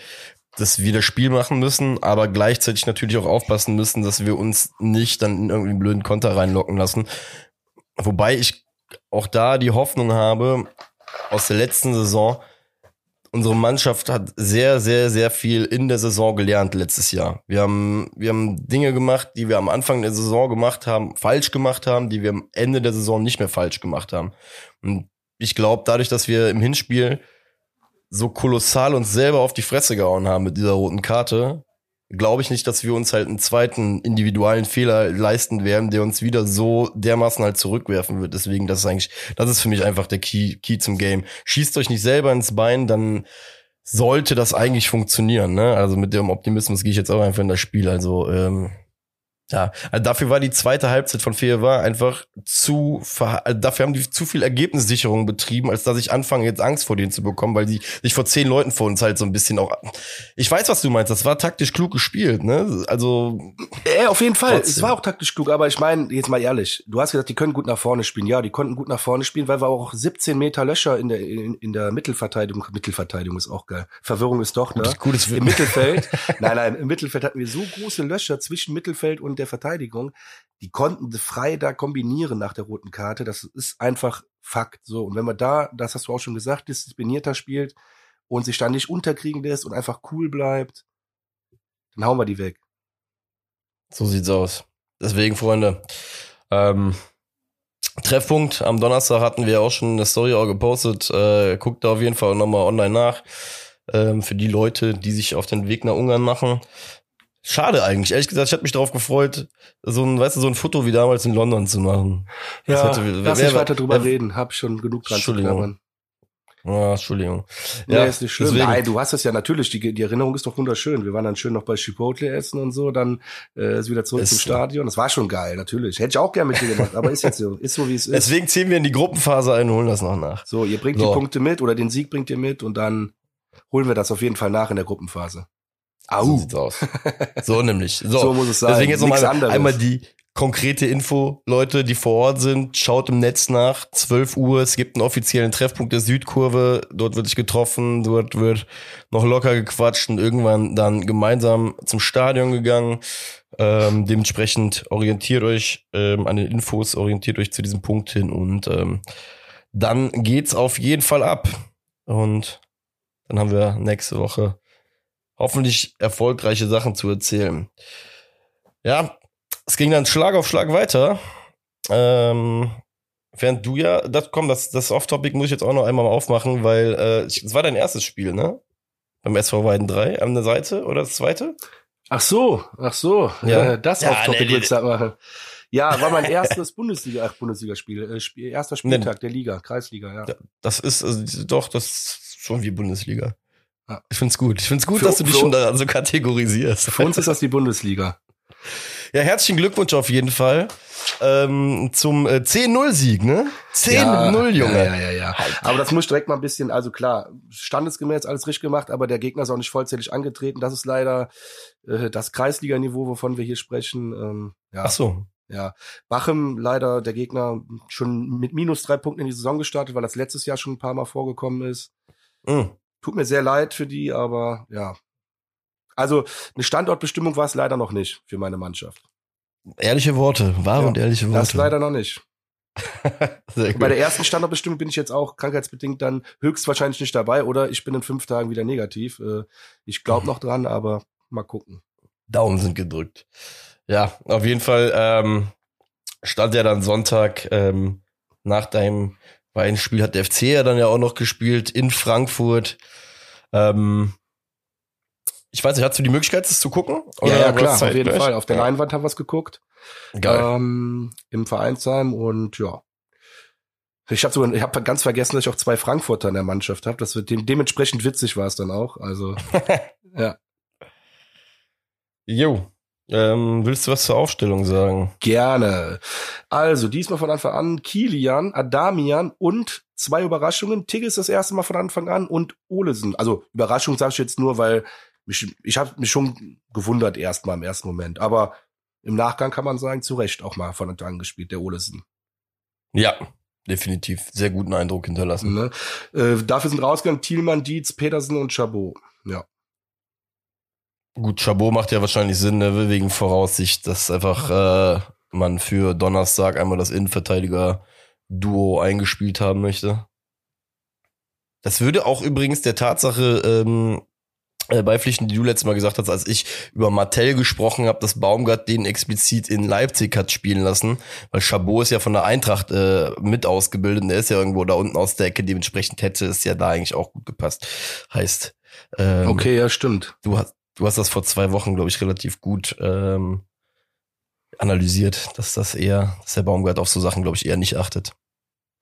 dass wir das Spiel machen müssen, aber gleichzeitig natürlich auch aufpassen müssen, dass wir uns nicht dann in irgendeinen blöden Konter reinlocken lassen. Wobei ich auch da die Hoffnung habe, aus der letzten Saison, unsere Mannschaft hat sehr, sehr, sehr viel in der Saison gelernt letztes Jahr. Wir haben, wir haben Dinge gemacht, die wir am Anfang der Saison gemacht haben, falsch gemacht haben, die wir am Ende der Saison nicht mehr falsch gemacht haben. Und ich glaube, dadurch, dass wir im Hinspiel so kolossal uns selber auf die Fresse gehauen haben mit dieser roten Karte, glaube ich nicht, dass wir uns halt einen zweiten individuellen Fehler leisten werden, der uns wieder so dermaßen halt zurückwerfen wird. Deswegen, das ist eigentlich, das ist für mich einfach der Key, Key zum Game. Schießt euch nicht selber ins Bein, dann sollte das eigentlich funktionieren. Ne? Also mit dem Optimismus gehe ich jetzt auch einfach in das Spiel. Also ähm, ja, also dafür war die zweite Halbzeit von war einfach zu, also dafür haben die zu viel Ergebnissicherung betrieben, als dass ich anfange, jetzt Angst vor denen zu bekommen, weil die sich vor zehn Leuten vor uns halt so ein bisschen auch, ich weiß, was du meinst, das war taktisch klug gespielt, ne, also. Ja, auf jeden Fall, trotzdem. es war auch taktisch klug, aber ich meine, jetzt mal ehrlich, du hast gesagt, die können gut nach vorne spielen, ja, die konnten gut nach vorne spielen, weil wir auch 17 Meter Löcher in der, in, in der Mittelverteidigung, Mittelverteidigung ist auch geil, Verwirrung ist doch, ne, Gutes, gutes im Mittelfeld, nein, nein, im Mittelfeld hatten wir so große Löcher zwischen Mittelfeld und der Verteidigung, die konnten frei da kombinieren nach der roten Karte. Das ist einfach Fakt. So. Und wenn man da, das hast du auch schon gesagt, disziplinierter spielt und sich dann nicht unterkriegen lässt und einfach cool bleibt, dann hauen wir die weg. So sieht's aus. Deswegen, Freunde, ähm, Treffpunkt am Donnerstag hatten wir auch schon eine Story auch gepostet. Äh, guckt da auf jeden Fall nochmal online nach. Ähm, für die Leute, die sich auf den Weg nach Ungarn machen. Schade eigentlich. Ehrlich gesagt, ich hätte mich darauf gefreut, so ein, weißt du, so ein Foto wie damals in London zu machen. Ja, hätte, lass nicht weiter drüber wer, reden. Hab schon genug dran zu knabbern. Ja, Entschuldigung. Ja, nee, ist nicht schlimm. Deswegen. Nein, du hast es ja natürlich, die, die Erinnerung ist doch wunderschön. Wir waren dann schön noch bei Chipotle essen und so, dann äh, ist wieder zurück ist zum Stadion. Das war schon geil, natürlich. Hätte ich auch gerne mit dir gemacht, aber ist jetzt so. Ist so, wie es ist. Deswegen ziehen wir in die Gruppenphase ein und holen das noch nach. So, ihr bringt so. die Punkte mit oder den Sieg bringt ihr mit und dann holen wir das auf jeden Fall nach in der Gruppenphase. Au. So sieht's aus. So nämlich. So, so muss es sein. Deswegen jetzt nochmal einmal die konkrete Info. Leute, die vor Ort sind, schaut im Netz nach. 12 Uhr. Es gibt einen offiziellen Treffpunkt der Südkurve. Dort wird sich getroffen. Dort wird noch locker gequatscht und irgendwann dann gemeinsam zum Stadion gegangen. Ähm, dementsprechend orientiert euch ähm, an den Infos, orientiert euch zu diesem Punkt hin und ähm, dann geht's auf jeden Fall ab. Und dann haben wir nächste Woche hoffentlich erfolgreiche Sachen zu erzählen. Ja, es ging dann Schlag auf Schlag weiter. Ähm, während du ja, das komm, das, das Off-Topic muss ich jetzt auch noch einmal aufmachen, weil äh, es war dein erstes Spiel, ne? Beim SV Weiden 3 an der Seite oder das zweite? Ach so, ach so, ja. Äh, das ja, Off-Topic nee, willst du machen. Ja, war mein erstes Bundesliga, ach, Bundesligaspiel, äh, Spiel, erster Spieltag nee. der Liga, Kreisliga, ja. Das ist äh, doch, das ist schon wie Bundesliga. Ja. Ich find's gut. Ich find's gut, für, dass du dich schon da so kategorisierst. Für uns ist das die Bundesliga. Ja, herzlichen Glückwunsch auf jeden Fall. ähm, zum äh, 10-0-Sieg, ne? 10-0, ja, Junge. Ja, ja, ja. Aber das muss ich direkt mal ein bisschen, also klar, standesgemäß alles richtig gemacht, aber der Gegner ist auch nicht vollzählig angetreten. Das ist leider äh, das Kreisliganiveau, wovon wir hier sprechen. Ähm, ja. Ach so. Ja, Bachem leider der Gegner schon mit minus drei Punkten in die Saison gestartet, weil das letztes Jahr schon ein paar Mal vorgekommen ist. Mhm. Tut mir sehr leid für die, aber ja. Also eine Standortbestimmung war es leider noch nicht für meine Mannschaft. Ehrliche Worte, wahre Ja, und ehrliche Worte. Das leider noch nicht. Sehr Bei gut. der ersten Standortbestimmung bin ich jetzt auch krankheitsbedingt dann höchstwahrscheinlich nicht dabei oder ich bin in fünf Tagen wieder negativ. Äh, Ich glaube noch dran, aber mal gucken. Daumen sind gedrückt. Ja, auf jeden Fall ähm, stand ja dann Sonntag ähm, nach deinem Weinspiel hat der FC ja dann ja auch noch gespielt in Frankfurt. Ähm, ich weiß nicht, hast du die Möglichkeit, das zu gucken? ja, ja, du klar, auf jeden gleich? Fall. Auf der ja. Leinwand haben wir es geguckt. Geil. Ähm, Im Vereinsheim und ja. Ich habe sogar, ich habe ganz vergessen, dass ich auch zwei Frankfurter in der Mannschaft habe. Das wird dem, dementsprechend witzig war es dann auch. Also ja, Jo. Ähm, willst du was zur Aufstellung sagen? gerne. Also diesmal von Anfang an Kilian, Adamian und zwei Überraschungen. Tigges das erste Mal von Anfang an und Olesen. Also Überraschung sage ich jetzt nur, weil mich, ich habe mich schon gewundert erstmal im ersten Moment. Aber im Nachgang kann man sagen, zu Recht auch mal von Anfang an gespielt, der Olesen. Ja, definitiv. Sehr guten Eindruck hinterlassen. Ne? Äh, dafür sind rausgegangen Thielmann, Dietz, Petersen und Chabot. Ja. Gut, Chabot macht ja wahrscheinlich Sinn, ne, wegen Voraussicht, dass einfach äh, man für Donnerstag einmal das Innenverteidiger-Duo eingespielt haben möchte. Das würde auch übrigens der Tatsache ähm, äh, beipflichten, die du letztes Mal gesagt hast, als ich über Martell gesprochen habe, dass Baumgart den explizit in Leipzig hat spielen lassen, weil Chabot ist ja von der Eintracht äh, mit ausgebildet und der ist ja irgendwo da unten aus der Ecke, dementsprechend hätte es ja da eigentlich auch gut gepasst. Heißt, ähm, Okay, ja, stimmt. du hast, du hast das vor zwei Wochen, glaube ich, relativ gut ähm, analysiert, dass das eher, dass der Baumgart auf so Sachen, glaube ich, eher nicht achtet.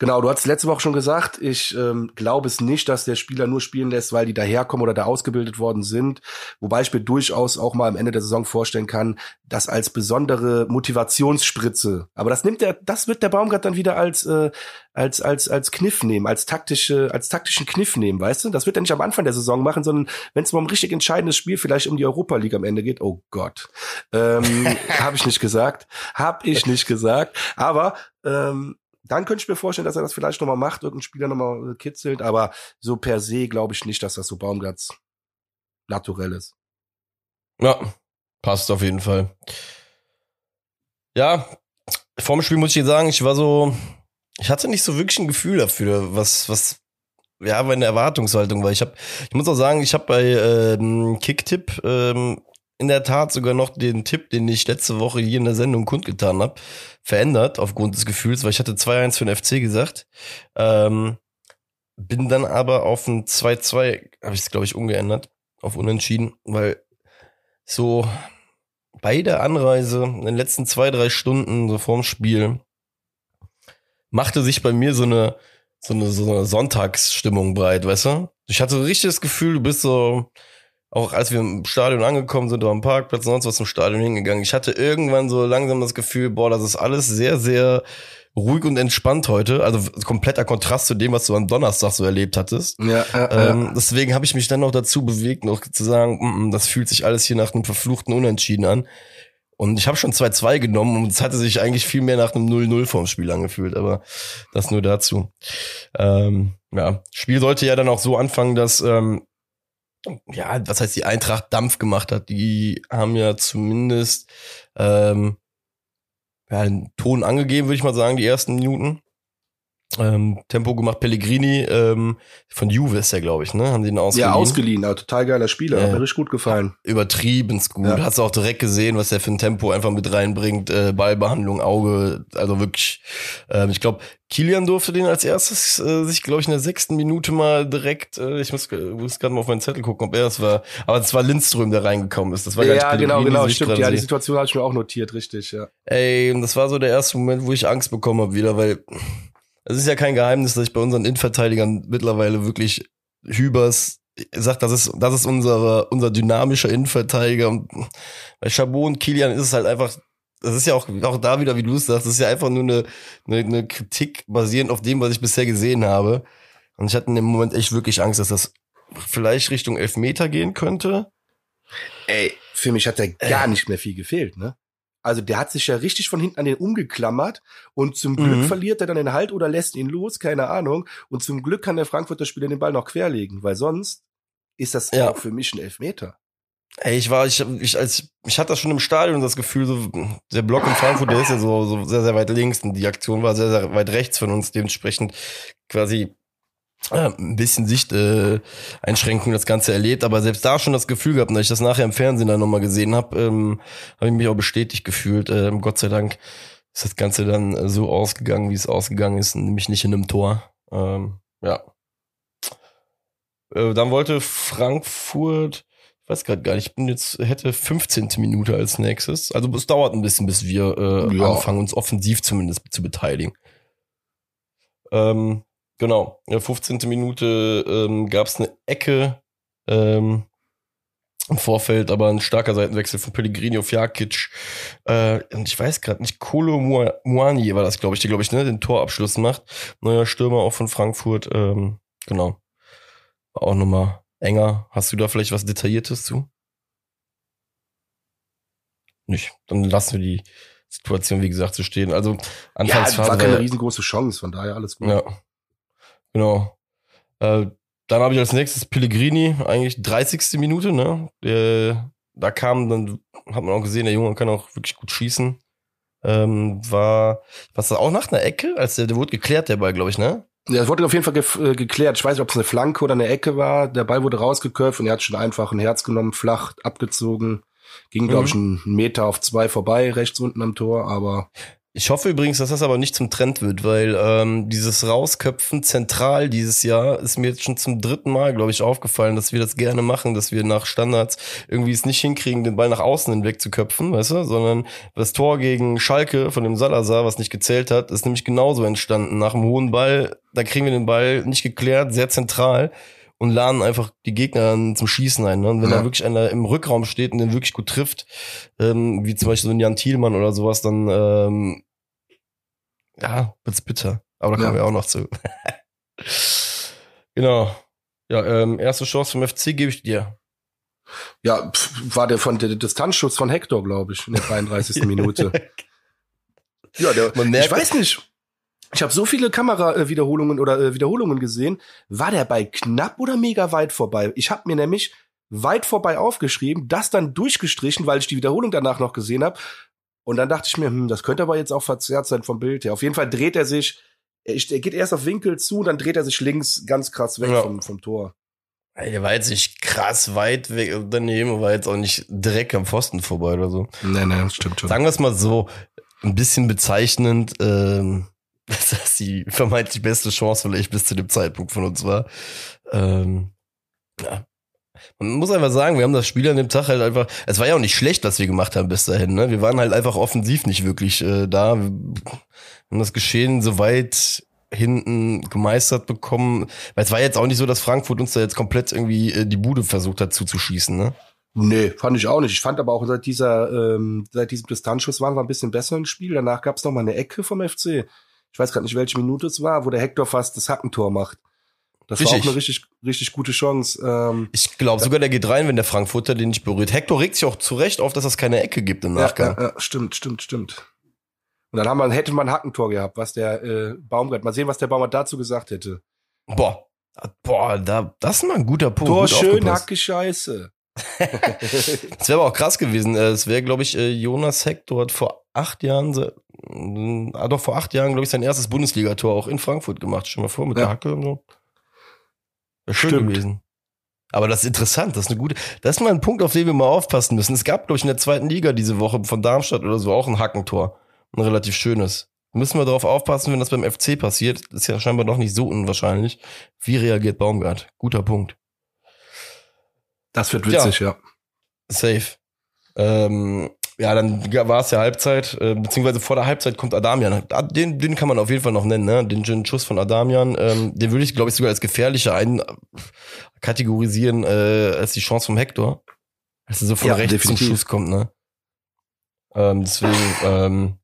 Genau, du hast letzte Woche schon gesagt, ich ähm, glaube es nicht, dass der Spieler nur spielen lässt, weil die daherkommen oder da ausgebildet worden sind. Wobei ich mir durchaus auch mal am Ende der Saison vorstellen kann, das als besondere Motivationsspritze. Aber das nimmt der, das wird der Baumgart dann wieder als äh, als als als Kniff nehmen, als taktische als taktischen Kniff nehmen, weißt du? Das wird er nicht am Anfang der Saison machen, sondern wenn es mal um ein richtig entscheidendes Spiel vielleicht um die Europa League am Ende geht. Oh Gott, ähm, habe ich nicht gesagt, habe ich nicht gesagt. Aber ähm, dann könnte ich mir vorstellen, dass er das vielleicht nochmal macht, irgendein Spieler nochmal kitzelt, aber so per se glaube ich nicht, dass das so Baumgarts naturell ist. Ja, passt auf jeden Fall. Ja, vorm Spiel muss ich dir sagen, ich war so, ich hatte nicht so wirklich ein Gefühl dafür, was, was, ja, meine Erwartungshaltung war. Ich habe, ich muss auch sagen, ich habe bei ähm, Kicktipp ähm, in der Tat sogar noch den Tipp, den ich letzte Woche hier in der Sendung kundgetan habe, verändert aufgrund des Gefühls, weil ich hatte 2-1 für den FC gesagt. Ähm, bin dann aber auf ein 2-2, habe ich es, glaube ich, umgeändert, auf Unentschieden, weil so bei der Anreise in den letzten zwei, drei Stunden, so vorm Spiel, machte sich bei mir so eine, so eine, so eine Sonntagsstimmung breit, weißt du? Ich hatte so richtig das Gefühl, du bist so, auch als wir im Stadion angekommen sind, oder am Parkplatz, sonst was zum Stadion hingegangen. Ich hatte irgendwann so langsam das Gefühl, boah, das ist alles sehr, sehr ruhig und entspannt heute. Also kompletter Kontrast zu dem, was du am Donnerstag so erlebt hattest. Ja, äh, Ähm, deswegen habe ich mich dann noch dazu bewegt, noch zu sagen, mm, mm, das fühlt sich alles hier nach einem verfluchten Unentschieden an. Und ich habe schon 2-2 genommen und es hatte sich eigentlich viel mehr nach einem 0-0 vorm Spiel angefühlt, aber das nur dazu. Ähm, ja, Spiel sollte ja dann auch so anfangen, dass, ähm, ja, was heißt die Eintracht Dampf gemacht hat. Die haben ja zumindest ähm, ja, einen Ton angegeben, würde ich mal sagen, die ersten Minuten. Ähm, Tempo gemacht, Pellegrini, ähm, von Juve ist der, glaube ich, ne? Haben die ihn ausgeliehen? ja, ausgeliehen, aber total geiler Spieler, Ja. hat mir richtig gut gefallen. Übertriebenst gut. Ja. Hast du auch direkt gesehen, was der für ein Tempo einfach mit reinbringt. Äh, Ballbehandlung, Auge, also wirklich. Ähm, ich glaube, Kilian durfte den als erstes äh, sich, glaube ich, in der sechsten Minute mal direkt, äh, ich muss, muss gerade mal auf meinen Zettel gucken, ob er es war. Aber es war Lindström, der reingekommen ist. Das war gar Ja, nicht genau, genau, stimmt. Ja, die. Situation habe ich mir auch notiert, richtig, ja. Ey, das war so der erste Moment, wo ich Angst bekommen habe wieder, weil es ist ja kein Geheimnis, dass ich bei unseren Innenverteidigern mittlerweile wirklich Hübers sagt, das ist, das ist unsere, unser dynamischer Innenverteidiger. Und bei Chabot und Kilian ist es halt einfach das ist ja auch, auch da wieder, wie du es sagst, das ist ja einfach nur eine, eine, eine Kritik basierend auf dem, was ich bisher gesehen habe. Und ich hatte in dem Moment echt wirklich Angst, dass das vielleicht Richtung Elfmeter gehen könnte. Ey, für mich hat da gar äh. nicht mehr viel gefehlt, ne? Also der hat sich ja richtig von hinten an den umgeklammert und zum Glück mhm. verliert er dann den Halt oder lässt ihn los, keine Ahnung. Und zum Glück kann der Frankfurter Spieler den Ball noch querlegen, weil sonst ist das ja. auch für mich ein Elfmeter. Ey, ich war, ich, ich, als, ich hatte das schon im Stadion das Gefühl, so, der Block in Frankfurt, der ist ja so, so sehr, sehr weit links und die Aktion war sehr, sehr weit rechts von uns, dementsprechend quasi äh, ein bisschen Sicht-Einschränkung äh, das Ganze erlebt, aber selbst da schon das Gefühl gehabt, als ich das nachher im Fernsehen dann nochmal gesehen habe, ähm, habe ich mich auch bestätigt gefühlt. Ähm, Gott sei Dank ist das Ganze dann so ausgegangen, wie es ausgegangen ist, nämlich nicht in einem Tor. Ähm, ja. Äh, dann wollte Frankfurt, ich weiß gerade gar nicht, ich bin jetzt, hätte 15. Minute als nächstes. Also es dauert ein bisschen, bis wir äh, ja. anfangen, uns offensiv zumindest zu beteiligen. Ähm, Genau, in der 15. Minute ähm, gab es eine Ecke ähm, im Vorfeld, aber ein starker Seitenwechsel von Pellegrini auf Jakic. Äh, und ich weiß gerade nicht, Kolo Muani war das, glaube ich, der, glaube ich, ne, den Torabschluss macht. Neuer Stürmer auch von Frankfurt. Ähm, genau. War auch nochmal enger. Hast du da vielleicht was Detailliertes zu? Nicht. Dann lassen wir die Situation, wie gesagt, so stehen. Also Anfangsphase. Ja, war keine riesengroße Chance, von daher alles gut. Ja. Genau. Äh, dann habe ich als nächstes Pellegrini, eigentlich 30. Minute, ne? Der, da kam, dann hat man auch gesehen, der Junge kann auch wirklich gut schießen. Ähm, war, was auch nach einer Ecke? Als der, der wurde geklärt, der Ball, glaube ich, ne? Ja, es wurde auf jeden Fall ge äh, geklärt. Ich weiß nicht, ob es eine Flanke oder eine Ecke war. Der Ball wurde rausgeköpft und er hat schon einfach ein Herz genommen, flach abgezogen. Ging, glaube mhm. ich, einen Meter auf zwei vorbei, rechts unten am Tor, aber. Ich hoffe übrigens, dass das aber nicht zum Trend wird, weil ähm, dieses Rausköpfen zentral dieses Jahr ist mir jetzt schon zum dritten Mal, glaube ich, aufgefallen, dass wir das gerne machen, dass wir nach Standards irgendwie es nicht hinkriegen, den Ball nach außen hinweg zu köpfen, weißt du, sondern das Tor gegen Schalke von dem Salazar, was nicht gezählt hat, ist nämlich genauso entstanden. Nach einem hohen Ball, da kriegen wir den Ball nicht geklärt, sehr zentral und laden einfach die Gegner dann zum Schießen ein. Ne? Und wenn ja. da wirklich einer im Rückraum steht und den wirklich gut trifft, ähm, wie zum Beispiel so ein Jan Thielmann oder sowas, dann ähm, ja, wird's bitter. Aber da kommen ja. wir auch noch zu. genau. Ja, ähm, erste Chance vom FC gebe ich dir. Ja, pf, war der von der Distanzschutz von Hector, glaube ich, in der 33. Minute. Ja, der, Man merkt, ich weiß nicht. Ich habe so viele Kamerawiederholungen oder äh, Wiederholungen gesehen. War der bei knapp oder mega weit vorbei? Ich habe mir nämlich weit vorbei aufgeschrieben, das dann durchgestrichen, weil ich die Wiederholung danach noch gesehen habe. Und dann dachte ich mir, hm, das könnte aber jetzt auch verzerrt sein vom Bild her. Auf jeden Fall dreht er sich, er, geht erst auf Winkel zu, dann dreht er sich links ganz krass weg ja. vom, vom Tor. Er war jetzt nicht krass weit weg daneben, war jetzt auch nicht direkt am Pfosten vorbei oder so. Nee, das stimmt schon. Sagen wir es mal so, ein bisschen bezeichnend, ähm, dass das die vermeintlich beste Chance vielleicht bis zu dem Zeitpunkt von uns war. Ähm, ja, man muss einfach sagen, wir haben das Spiel an dem Tag halt einfach, es war ja auch nicht schlecht, was wir gemacht haben bis dahin, ne? Wir waren halt einfach offensiv nicht wirklich äh, da. Wir haben das Geschehen so weit hinten gemeistert bekommen. Weil es war jetzt auch nicht so, dass Frankfurt uns da jetzt komplett irgendwie äh, die Bude versucht hat zuzuschießen, ne? Nee, fand ich auch nicht. Ich fand aber auch seit dieser, ähm, seit diesem Distanzschuss waren wir ein bisschen besser im Spiel. Danach gab es mal eine Ecke vom FC. Ich weiß gerade nicht, welche Minute es war, wo der Hector fast das Hackentor macht. Das richtig. war auch eine richtig, richtig gute Chance. Ähm, ich glaube sogar, der geht rein, wenn der Frankfurter den nicht berührt. Hector regt sich auch zu Recht auf, dass es keine Ecke gibt im Nachgang. Ja, ja, ja, stimmt, stimmt, stimmt. Und dann haben wir, hätte man ein Hackentor gehabt, was der äh, Baumgart. Mal sehen, was der Baumgart dazu gesagt hätte. Boah, boah, da, das ist mal ein guter Punkt. Tor schön, Hacke Scheiße. das wäre aber auch krass gewesen. Äh, es wäre, glaube ich, äh, Jonas Hector hat vor acht Jahren, äh, doch vor acht Jahren, glaube ich, sein erstes Bundesligator auch in Frankfurt gemacht. Stell mal vor, mit ja. der Hacke und so. Wäre schön Stimmt. gewesen. Aber das ist interessant, das ist eine gute, das ist mal ein Punkt, auf den wir mal aufpassen müssen. Es gab, glaube ich, in der zweiten Liga diese Woche von Darmstadt oder so auch ein Hackentor. Ein relativ schönes. Müssen wir darauf aufpassen, wenn das beim FC passiert. Das ist ja scheinbar doch nicht so unwahrscheinlich. Wie reagiert Baumgart? Guter Punkt. Das wird witzig, ja. ja. Safe. Ähm, ja, dann war es ja Halbzeit, äh, beziehungsweise vor der Halbzeit kommt Adamian. Den, den kann man auf jeden Fall noch nennen, ne? Den, den Schuss von Adamian. Ähm, den würde ich, glaube ich, sogar als gefährlicher ein kategorisieren äh, als die Chance vom Hector. Als er so von ja, rechts definitiv. zum Schuss kommt, ne? Ähm, deswegen ähm,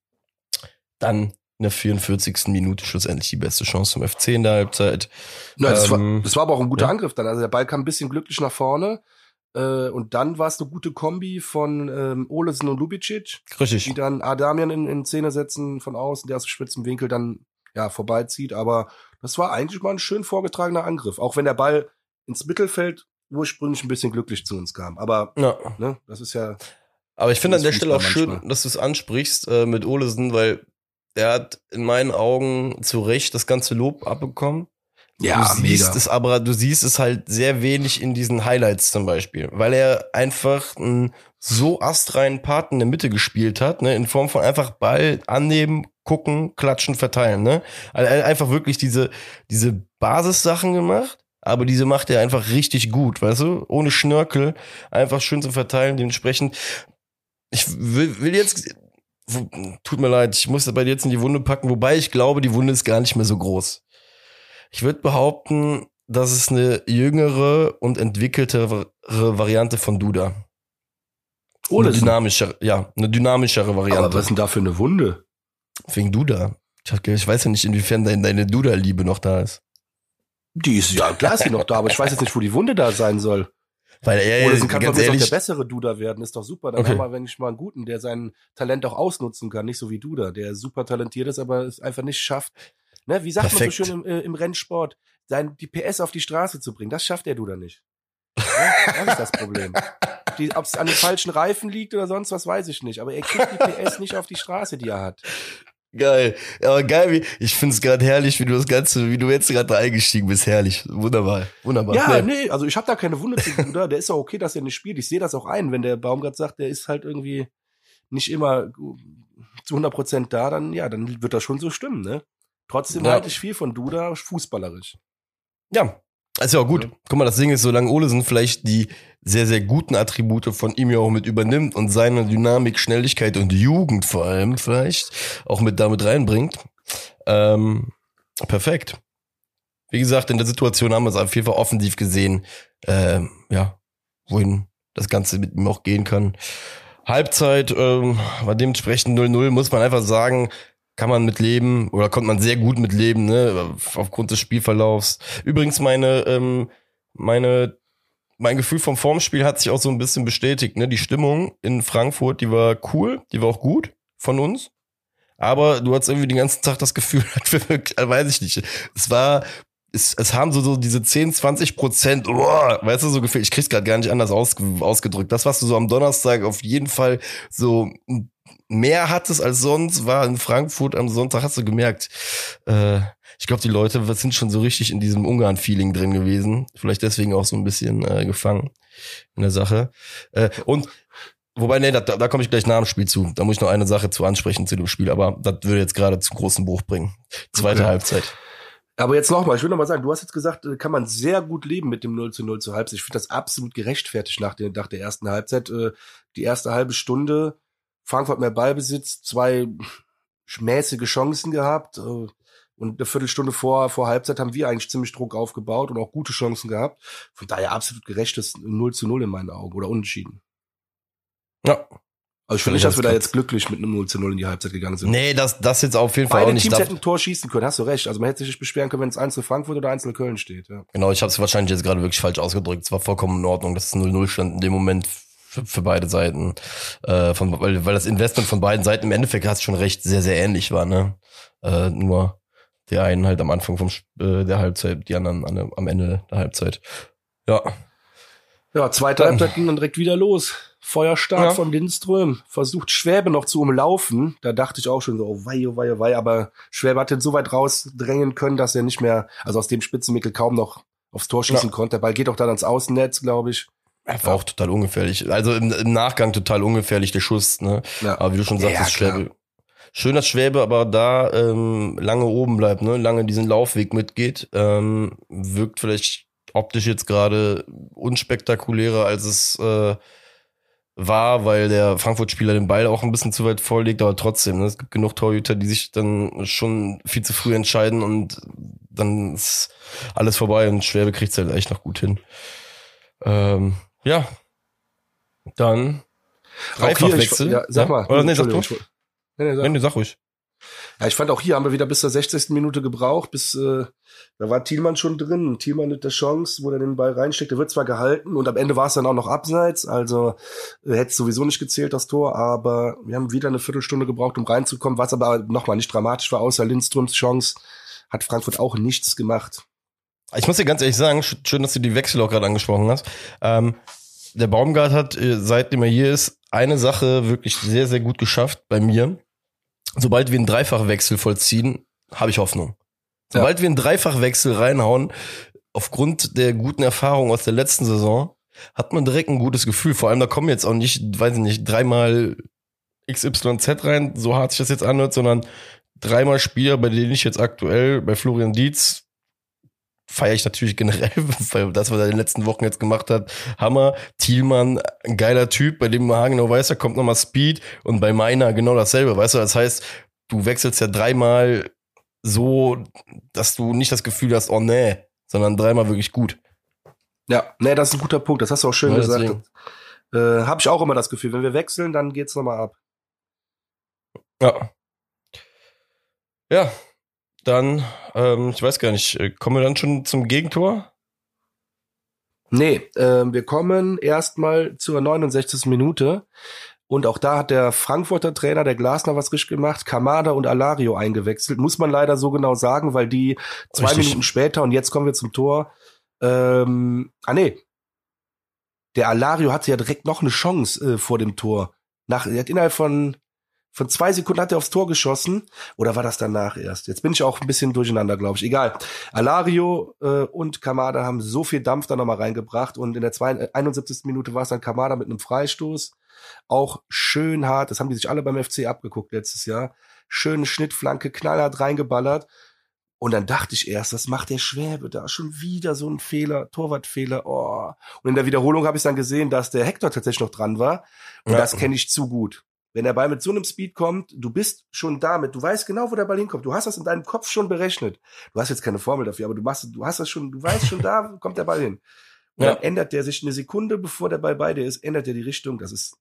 dann in der 44. Minute schlussendlich die beste Chance zum FC in der Halbzeit. Na, das, Ähm, war, das war aber auch ein guter ja. Angriff dann. Also der Ball kam ein bisschen glücklich nach vorne. Äh, und dann war es eine gute Kombi von ähm, Olesen und Lubicic, Richtig. die dann Adamian in, in Szene setzen von außen, der aus dem spitzen Winkel dann ja vorbeizieht. Aber das war eigentlich mal ein schön vorgetragener Angriff, auch wenn der Ball ins Mittelfeld ursprünglich ein bisschen glücklich zu uns kam. Aber Ja. ne, das ist ja Aber ich finde an der Stelle auch Fußball schön, manchmal. dass du es ansprichst äh, mit Olesen, weil der hat in meinen Augen zu Recht das ganze Lob abbekommen. Ja du siehst es aber, du siehst es halt sehr wenig in diesen Highlights zum Beispiel, weil er einfach einen so astreinen Part in der Mitte gespielt hat, ne, in Form von einfach Ball annehmen, gucken, klatschen, verteilen, ne. Also er hat einfach wirklich diese, diese Basissachen gemacht, aber diese macht er einfach richtig gut, weißt du, ohne Schnörkel, einfach schön zu verteilen, dementsprechend. Ich will, will jetzt, tut mir leid, ich muss bei dir jetzt in die Wunde packen, wobei ich glaube, die Wunde ist gar nicht mehr so groß. Ich würde behaupten, das ist eine jüngere und entwickeltere Variante von Duda. Eine Olesen. dynamischere, ja, eine dynamischere Aber Variante. was ist denn da für eine Wunde? Wegen Duda. Ich, weiß ja nicht, inwiefern dein, deine Duda-Liebe noch da ist. Die ist ja klar ist die noch da, aber ich weiß jetzt nicht, wo die Wunde da sein soll. Weil er, Olesen kann von ganz der bessere Duda werden, ist doch super. Dann Okay. haben wir, wenn ich mal einen guten, der sein Talent auch ausnutzen kann, nicht so wie Duda, der super talentiert ist, aber es einfach nicht schafft. Ne, wie sagt Perfekt. man so schön im, äh, im Rennsport, sein, die PS auf die Straße zu bringen, das schafft der Duda nicht. Ne? Das ist das Problem. Ob es an den falschen Reifen liegt oder sonst was, weiß ich nicht. Aber er kriegt die PS nicht auf die Straße, die er hat. geil. Aber geil, wie, ich find's gerade herrlich, wie du das Ganze, wie du jetzt gerade da eingestiegen bist. Herrlich. Wunderbar. Wunderbar. Ja, Nee. nee, also ich habe da keine Wunde zu Duda. Der ist auch okay, dass er nicht spielt. Ich sehe das auch ein. Wenn der Baumgart sagt, der ist halt irgendwie nicht immer zu 100 Prozent da, dann ja, dann wird das schon so stimmen, ne? Trotzdem Ja. halte ich viel von Duda fußballerisch. Ja, ist ja auch gut. Ja. Guck mal, das Ding ist, solange Olesen vielleicht die sehr, sehr guten Attribute von ihm ja auch mit übernimmt und seine Dynamik, Schnelligkeit und Jugend vor allem vielleicht auch mit damit reinbringt. Ähm, perfekt. Wie gesagt, in der Situation haben wir es auf jeden Fall offensiv gesehen, ähm, ja, wohin das Ganze mit ihm auch gehen kann. Halbzeit ähm, war dementsprechend 0-0, muss man einfach sagen, kann man mit leben oder konnte man sehr gut mit leben, ne, aufgrund des Spielverlaufs. Übrigens meine ähm, meine mein Gefühl vom Formspiel hat sich auch so ein bisschen bestätigt, ne? Die Stimmung in Frankfurt, die war cool, die war auch gut von uns. Aber du hattest irgendwie den ganzen Tag das Gefühl, weiß ich nicht. Es war, es, es haben so, so diese 10, 20 Prozent, oh, weißt du, so gefehlt. Ich krieg's gerade gar nicht anders aus, ausgedrückt. Das, was du so am Donnerstag auf jeden Fall so mehr hattest als sonst, war in Frankfurt am Sonntag, hast du gemerkt. Äh, ich glaube, die Leute sind schon so richtig in diesem Ungarn-Feeling drin gewesen. Vielleicht deswegen auch so ein bisschen äh, gefangen in der Sache. Äh, und Wobei, nee, da, da komme ich gleich nach dem Spiel zu. Da muss ich noch eine Sache zu ansprechen zu dem Spiel, aber das würde jetzt gerade zu großen Bruch bringen. Zweite Okay. Halbzeit. Aber jetzt nochmal, ich will nochmal sagen, du hast jetzt gesagt, äh, kann man sehr gut leben mit dem 0 zu 0 zur Halbzeit. Ich finde das absolut gerechtfertigt nach der, nach der ersten Halbzeit. Äh, Die erste halbe Stunde, Frankfurt mehr Ballbesitz, zwei mäßige Chancen gehabt. äh, Und eine Viertelstunde vor, vor Halbzeit haben wir eigentlich ziemlich Druck aufgebaut und auch gute Chancen gehabt. Von daher absolut gerechtes 0 zu 0 in meinen Augen oder unentschieden. Ja. Also ich finde Finde ich nicht, dass wir da jetzt glücklich mit einem 0 zu 0 in die Halbzeit gegangen sind. Nee, das, das jetzt auf jeden Fall auch Beide nicht. Teams Darf, hätten ein Tor schießen können, hast du recht. Also man hätte sich nicht beschweren können, wenn es einzelne Frankfurt oder einzelne Köln steht. Ja. genau, ich habe es wahrscheinlich jetzt gerade wirklich falsch ausgedrückt. Es war vollkommen in Ordnung, dass es 0-0 stand in dem Moment für, für beide Seiten. Äh, von, weil, weil das Investment von beiden Seiten im Endeffekt hast schon recht sehr, sehr ähnlich war, ne? Äh, nur der einen halt am Anfang vom äh, der Halbzeit, die anderen an, am Ende der Halbzeit. Ja. Ja, zweite Dann- Halbzeit ging dann direkt wieder los. Feuerstart Ja. von Lindström. Versucht Schwäbe noch zu umlaufen. Da dachte ich auch schon so, oh wei, oh wei, oh wei. Aber Schwäbe hat den so weit rausdrängen können, dass er nicht mehr, also aus dem Spitzenmittel kaum noch aufs Tor schießen Ja. konnte. Der Ball geht auch dann ans Außennetz, glaube ich. Er war auch total ungefährlich. Also im, im Nachgang total ungefährlich, der Schuss, ne? Ja. Aber wie du schon Ja, sagtest, klar. Schwäbe. Schön, dass Schwäbe aber da ähm, lange oben bleibt, ne? Lange diesen Laufweg mitgeht. Ähm, wirkt vielleicht optisch jetzt gerade unspektakulärer, als es äh, war, weil der Frankfurt-Spieler den Ball auch ein bisschen zu weit vorlegt, aber trotzdem, ne? es gibt genug Torhüter, die sich dann schon viel zu früh entscheiden und dann ist alles vorbei und Schwäbe kriegt es halt echt noch gut hin. Ähm, ja, dann Dreifachwechsel? Ja, sag mal. Oder nee, sag du. Nee, nee, sag. Nee, sag ruhig. Ja, ich fand auch hier haben wir wieder bis zur 60. Minute gebraucht, bis äh, da war Thielmann schon drin. Thielmann mit der Chance, wo er den Ball reinsteckt, der wird zwar gehalten und am Ende war es dann auch noch abseits, also äh, hätte es sowieso nicht gezählt, das Tor, aber wir haben wieder eine Viertelstunde gebraucht, um reinzukommen, was aber nochmal nicht dramatisch war, außer Lindströms Chance hat Frankfurt auch nichts gemacht. Ich muss dir ganz ehrlich sagen, sch- schön, dass du die Wechsel auch gerade angesprochen hast. Ähm, der Baumgart hat, äh, seitdem er hier ist, eine Sache wirklich sehr, sehr gut geschafft bei mir. Sobald wir einen Dreifachwechsel vollziehen, habe ich Hoffnung. Sobald wir einen Dreifachwechsel reinhauen, aufgrund der guten Erfahrung aus der letzten Saison, hat man direkt ein gutes Gefühl. Vor allem, da kommen jetzt auch nicht, weiß ich nicht, dreimal XYZ rein, so hart sich das jetzt anhört, sondern dreimal Spieler, bei denen ich jetzt aktuell bei Florian Dietz feiere ich natürlich generell, weil das, was er in den letzten Wochen jetzt gemacht hat, Hammer. Thielmann, ein geiler Typ, bei dem man haargenau weiß, da kommt nochmal Speed und bei meiner genau dasselbe, weißt du, das heißt, du wechselst ja dreimal so, dass du nicht das Gefühl hast, oh nee, sondern dreimal wirklich gut. Ja, nee, das ist ein guter Punkt, das hast du auch schön Ja, gesagt. Äh, Habe ich auch immer das Gefühl, wenn wir wechseln, dann geht's nochmal ab. Ja. Ja, dann, ähm, ich weiß gar nicht, äh, kommen wir dann schon zum Gegentor? Nee, äh, wir kommen erstmal zur 69. Minute. Und auch da hat der Frankfurter Trainer, der Glasner, was richtig gemacht. Kamada und Alario eingewechselt. Muss man leider so genau sagen, weil die zwei Richtig. Minuten später, und jetzt kommen wir zum Tor. Ähm, ah nee. Der Alario hatte ja direkt noch eine Chance äh, vor dem Tor. Nach, er hat innerhalb von, von zwei Sekunden hat er aufs Tor geschossen. Oder war das danach erst? Jetzt bin ich auch ein bisschen durcheinander, glaube ich. Egal. Alario äh, und Kamada haben so viel Dampf da nochmal reingebracht und in der zwei- äh, 71. Minute war es dann Kamada mit einem Freistoß. Auch schön hart, das haben die sich alle beim FC abgeguckt letztes Jahr. Schöne Schnittflanke, knallhart reingeballert. Und dann dachte ich erst, das macht der Schwäbe da schon wieder so ein Fehler, Torwartfehler. Oh. Und in der Wiederholung habe ich dann gesehen, dass der Hector tatsächlich noch dran war. Und Ja. das kenne ich zu gut. Wenn der Ball mit so einem Speed kommt, du bist schon damit, du weißt genau, wo der Ball hinkommt. Du hast das in deinem Kopf schon berechnet. Du hast jetzt keine Formel dafür, aber du machst, du hast das schon, du weißt schon, da kommt der Ball hin. Und Ja. dann ändert der sich eine Sekunde, bevor der Ball bei dir ist, ändert er die Richtung. Das ist,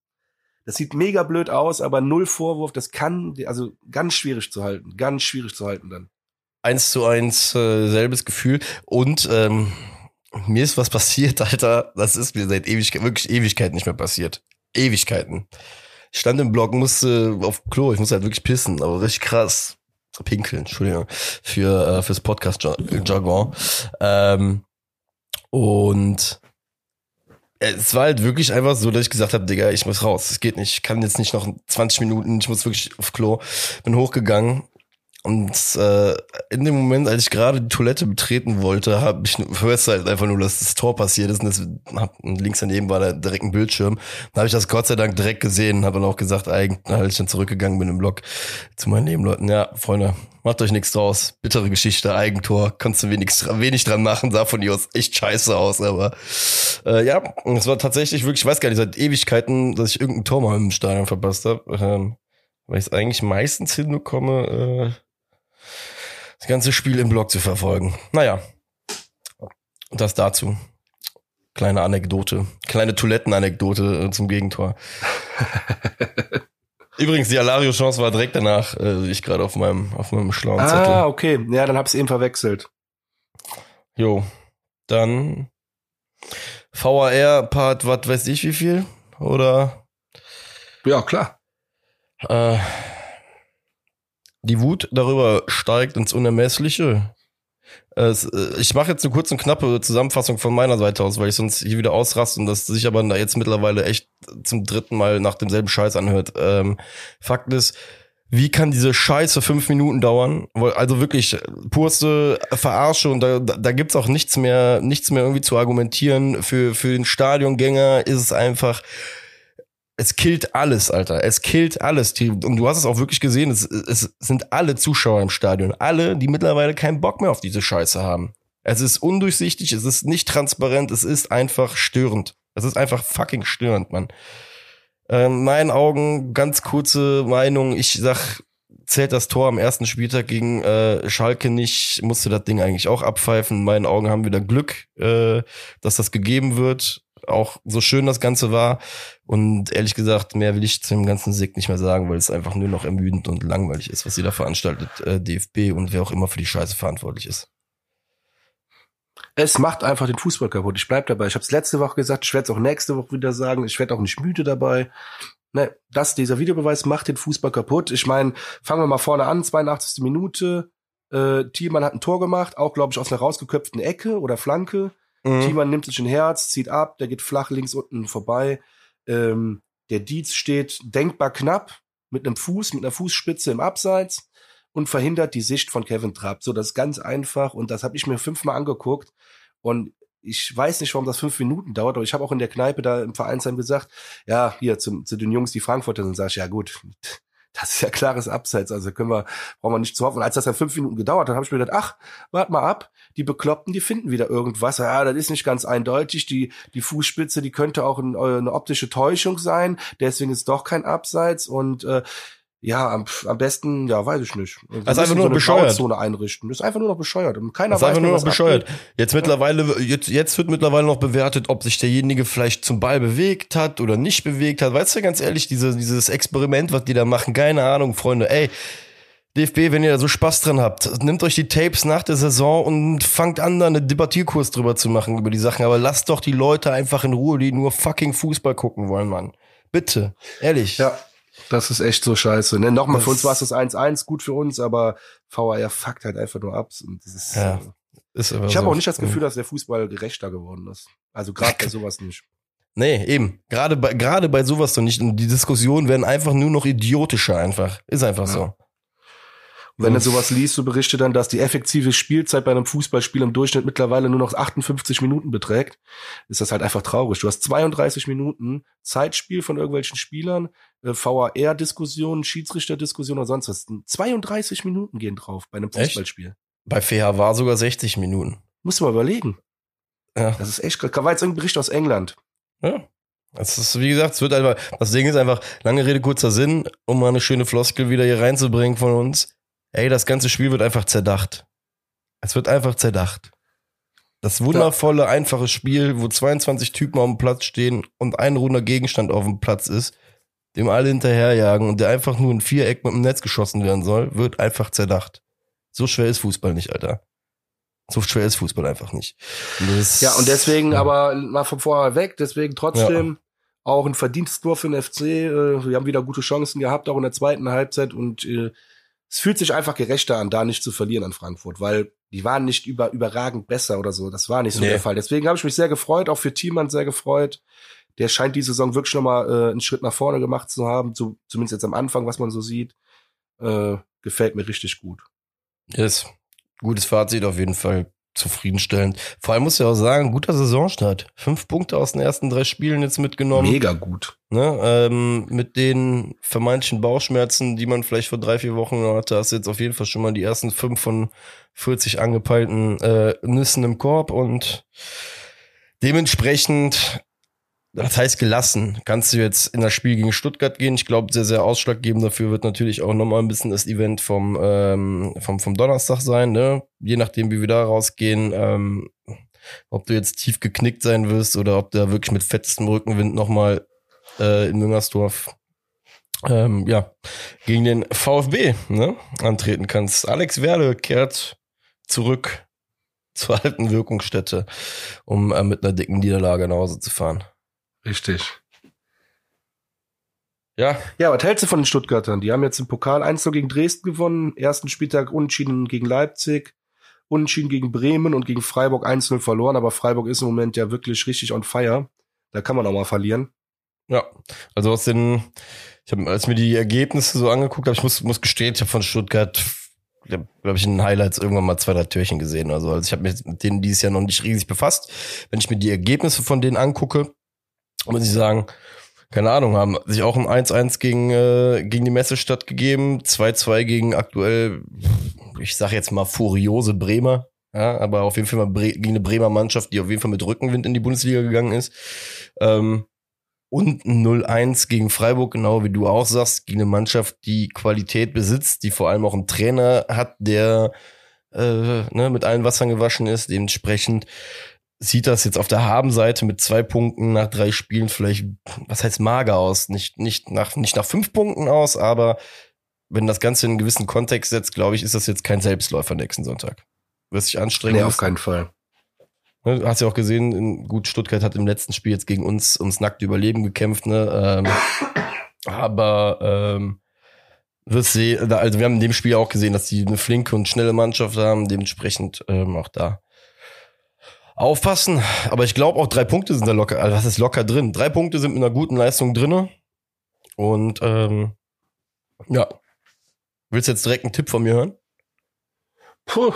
das sieht mega blöd aus, aber null Vorwurf, das kann, also ganz schwierig zu halten, ganz schwierig zu halten dann. eins zu eins äh, selbes Gefühl. Und ähm, mir ist was passiert, Alter. Das ist mir seit Ewigkeit, wirklich Ewigkeiten nicht mehr passiert. Ewigkeiten. Ich stand im Block, musste auf Klo, ich musste halt wirklich pissen, aber richtig krass. Pinkeln, Entschuldigung, für, äh, fürs Podcast-Jargon. Ähm, und es war halt wirklich einfach so, dass ich gesagt habe, Digga, ich muss raus. Es geht nicht. Ich kann jetzt nicht noch 20 Minuten, ich muss wirklich auf Klo. Bin hochgegangen und äh, in dem Moment, als ich gerade die Toilette betreten wollte, habe ich hörst halt einfach nur, dass das Tor passiert ist und, das, hab, und links daneben war da direkt ein Bildschirm. Dann habe ich das Gott sei Dank direkt gesehen und habe dann auch gesagt, eigentlich, als ich dann zurückgegangen bin im Blog zu meinen Nebenleuten, ja, Freunde, macht euch nichts draus. Bittere Geschichte, Eigentor, kannst du wenig, wenig dran machen, sah von dir aus echt scheiße aus, aber äh, ja, es war tatsächlich wirklich, ich weiß gar nicht, seit Ewigkeiten, dass ich irgendein Tor mal im Stadion verpasst habe, ähm, weil ich es eigentlich meistens hinbekomme, äh, das ganze Spiel im Blog zu verfolgen. Naja, das dazu. Kleine Anekdote, kleine Toilettenanekdote äh, zum Gegentor. Übrigens, die Alario-Chance war direkt danach, äh, ich gerade auf meinem, auf meinem schlauen Ah, Zettel. okay. Ja, dann hab's eben verwechselt. Jo, dann VAR-Part, was weiß ich wie viel? Oder Ja, klar. äh, die Wut darüber steigt ins Unermessliche. Es, äh, ich mache jetzt eine kurze und knappe Zusammenfassung von meiner Seite aus, weil ich sonst hier wieder ausraste und das sich aber jetzt mittlerweile echt zum dritten Mal nach demselben Scheiß anhört. Ähm, Fakt ist, wie kann diese Scheiße fünf Minuten dauern? Also wirklich purste Verarsche und da, da, da gibt's auch nichts mehr, nichts mehr irgendwie zu argumentieren. Für, für den Stadiongänger ist es einfach, es killt alles, Alter. Es killt alles. Und du hast es auch wirklich gesehen. Es, es sind alle Zuschauer im Stadion. Alle, die mittlerweile keinen Bock mehr auf diese Scheiße haben. Es ist undurchsichtig, es ist nicht transparent, es ist einfach störend. Es ist einfach fucking störend, Mann. Ähm, in meinen Augen, ganz kurze Meinung, ich sag, zählt das Tor am ersten Spieltag gegen äh, Schalke nicht, musste das Ding eigentlich auch abpfeifen. In meinen Augen haben wir da Glück, äh, dass das gegeben wird. Auch so schön das Ganze war. Und ehrlich gesagt, mehr will ich zu dem ganzen Sieg nicht mehr sagen, weil es einfach nur noch ermüdend und langweilig ist, was da veranstaltet, äh, DFB und wer auch immer für die Scheiße verantwortlich ist. Es macht einfach den Fußball kaputt. Ich bleib dabei. Ich habe es letzte Woche gesagt, ich werde es auch nächste Woche wieder sagen. Ich werde auch nicht müde dabei. Ne, das, dieser Videobeweis macht den Fußball kaputt. Ich meine, fangen wir mal vorne an, 82. Minute. Äh, Thielmann hat ein Tor gemacht, auch, glaube ich, aus einer rausgeköpften Ecke oder Flanke. Mhm. Thielmann nimmt sich ein Herz, zieht ab, der geht flach links unten vorbei. Ähm, der Dietz steht denkbar knapp mit einem Fuß, mit einer Fußspitze im Abseits und verhindert die Sicht von Kevin Trapp. So, das ist ganz einfach und das habe ich mir fünfmal angeguckt und ich weiß nicht, warum das fünf Minuten dauert, aber ich habe auch in der Kneipe da im Vereinsheim gesagt, ja, hier zum, zu den Jungs, die Frankfurter sind, sag ich, ja gut, das ist ja klares Abseits, also können wir, brauchen wir nicht zu hoffen. Und als das dann fünf Minuten gedauert hat, habe ich mir gedacht, ach, wart mal ab, die Bekloppten, die finden wieder irgendwas. Ja, das ist nicht ganz eindeutig. Die, die Fußspitze, die könnte auch ein, eine optische Täuschung sein, deswegen ist doch kein Abseits. Und äh, ja, am, am besten, ja, weiß ich nicht. Wir das ist einfach nur so noch bescheuert. Zone einrichten. Das ist einfach nur noch bescheuert. Und keiner das ist einfach nur noch bescheuert. Abgeht. Jetzt mittlerweile, jetzt, jetzt wird mittlerweile noch bewertet, ob sich derjenige vielleicht zum Ball bewegt hat oder nicht bewegt hat. Weißt du, ganz ehrlich, diese, dieses Experiment, was die da machen, keine Ahnung, Freunde, ey. DFB, wenn ihr da so Spaß dran habt, nehmt euch die Tapes nach der Saison und fangt an, da eine Debattierkurs drüber zu machen über die Sachen. Aber lasst doch die Leute einfach in Ruhe, die nur fucking Fußball gucken wollen, Mann. Bitte. Ehrlich. Ja. Das ist echt so scheiße. Ne? Nochmal, das für uns war es das 1-1, gut für uns, aber VAR fuckt halt einfach nur ab. Ist, ja, ist ich habe so. auch nicht das Gefühl, dass der Fußball gerechter geworden ist. Also gerade bei sowas nicht. Nee, eben. Gerade bei, gerade bei sowas doch nicht. Und die Diskussionen werden einfach nur noch idiotischer einfach. Ist einfach ja. so. Und wenn du sowas liest, so berichte dann, dass die effektive Spielzeit bei einem Fußballspiel im Durchschnitt mittlerweile nur noch 58 Minuten beträgt, ist das halt einfach traurig. Du hast 32 Minuten Zeitspiel von irgendwelchen Spielern, äh, VAR-Diskussionen, Schiedsrichter-Diskussionen oder sonst was. 32 Minuten gehen drauf bei einem Fußballspiel. Echt? Bei FH war sogar 60 Minuten. Musst du mal überlegen. Ja. Das ist echt, war jetzt irgendein Bericht aus England. Ja. Das ist, wie gesagt, es wird einfach, das Ding ist einfach, lange Rede, kurzer Sinn, um mal eine schöne Floskel wieder hier reinzubringen von uns ey, das ganze Spiel wird einfach zerdacht. Es wird einfach zerdacht. Das wundervolle, einfache Spiel, wo 22 Typen auf dem Platz stehen und ein runder Gegenstand auf dem Platz ist, dem alle hinterherjagen und der einfach nur ein Viereck mit dem Netz geschossen werden soll, wird einfach zerdacht. So schwer ist Fußball nicht, Alter. So schwer ist Fußball einfach nicht. Und ja, und deswegen ja. aber mal von vorher weg, deswegen trotzdem ja. auch ein Verdiensttor für den FC. Äh, wir haben wieder gute Chancen gehabt, auch in der zweiten Halbzeit und äh, es fühlt sich einfach gerechter an, da nicht zu verlieren an Frankfurt, weil die waren nicht über, überragend besser oder so. Das war nicht so nee. der Fall. Deswegen habe ich mich sehr gefreut, auch für Thiemann sehr gefreut. Der scheint die Saison wirklich nochmal äh, einen Schritt nach vorne gemacht zu haben, so, zumindest jetzt am Anfang, was man so sieht. Äh, gefällt mir richtig gut. Yes. Gutes Fazit auf jeden Fall zufriedenstellend. Vor allem muss ich auch sagen, guter Saisonstart. Fünf Punkte aus den ersten drei Spielen jetzt mitgenommen. Mega gut. Ne, ähm, mit den vermeintlichen Bauchschmerzen, die man vielleicht vor drei, vier Wochen hatte, hast du jetzt auf jeden Fall schon mal die ersten fünf von 40 angepeilten äh, Nüssen im Korb und dementsprechend das heißt gelassen. Kannst du jetzt in das Spiel gegen Stuttgart gehen? Ich glaube, sehr, sehr ausschlaggebend dafür wird natürlich auch nochmal ein bisschen das Event vom, ähm, vom, vom Donnerstag sein, ne? Je nachdem, wie wir da rausgehen, ähm, ob du jetzt tief geknickt sein wirst oder ob du da wirklich mit fettem Rückenwind nochmal äh, in Müngersdorf ähm, ja, gegen den VfB ne, antreten kannst. Alex Werde kehrt zurück zur alten Wirkungsstätte, um äh, mit einer dicken Niederlage nach Hause zu fahren. Richtig. Ja. Ja, was hältst du von den Stuttgartern? Die haben jetzt im Pokal 1 gegen Dresden gewonnen, ersten Spieltag unentschieden gegen Leipzig, unentschieden gegen Bremen und gegen Freiburg 1-0 verloren, aber Freiburg ist im Moment ja wirklich richtig on fire. Da kann man auch mal verlieren. Ja, also aus den, ich habe, als mir die Ergebnisse so angeguckt habe, ich muss, muss gestehen, ich habe von Stuttgart, glaube ich, in den Highlights irgendwann mal zwei, drei Türchen gesehen. Also, also ich habe mich mit denen dieses Jahr noch nicht riesig befasst. Wenn ich mir die Ergebnisse von denen angucke, muss ich sagen, keine Ahnung, haben sich auch ein 1-1 gegen, äh, gegen die Messestadt gegeben, 2-2 gegen aktuell, ich sag jetzt mal furiose Bremer, ja, aber auf jeden Fall mal Bre gegen eine Bremer Mannschaft, die auf jeden Fall mit Rückenwind in die Bundesliga gegangen ist. Ähm, und 0-1 gegen Freiburg, genau wie du auch sagst, gegen eine Mannschaft, die Qualität besitzt, die vor allem auch einen Trainer hat, der äh, ne, mit allen Wassern gewaschen ist. Dementsprechend sieht das jetzt auf der Habenseite mit zwei Punkten nach drei Spielen vielleicht, was heißt mager aus? Nicht, nicht nach, nicht nach fünf Punkten aus, aber wenn das Ganze in einen gewissen Kontext setzt, glaube ich, ist das jetzt kein Selbstläufer nächsten Sonntag. Wird sich anstrengen. Nee, auf keinen Fall. Ne, Du hast ja auch gesehen, gut, Stuttgart hat im letzten Spiel jetzt gegen uns ums nackte Überleben gekämpft, ne? Ähm, aber ähm, wirst sehen, also wir haben in dem Spiel auch gesehen, dass die eine flinke und schnelle Mannschaft haben, dementsprechend ähm, auch da aufpassen. Aber ich glaube auch drei Punkte sind da locker, also was ist locker drin? Drei Punkte sind mit einer guten Leistung drinne. Und ähm, ja. Willst du jetzt direkt einen Tipp von mir hören? Puh,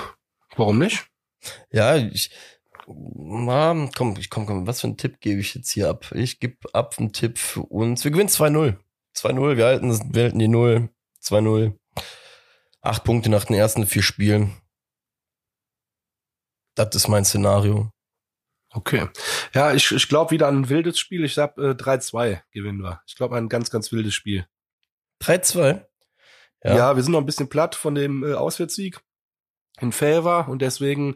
warum nicht? Ja, ich, na, komm, ich komm, komm, was für einen Tipp gebe ich jetzt hier ab? Ich gebe ab einen Tipp für uns. Wir gewinnen 2-0. 2-0, wir halten, wir halten die 0. 2-0. Acht Punkte nach den ersten vier Spielen. Das ist mein Szenario. Okay. Ja, ich, ich glaube wieder an ein wildes Spiel. Ich sag äh, 3-2 gewinnen wir. Ich glaube ein ganz, ganz wildes Spiel. 3-2. Ja. Ja. wir sind noch ein bisschen platt von dem äh, Auswärtssieg in Favor und deswegen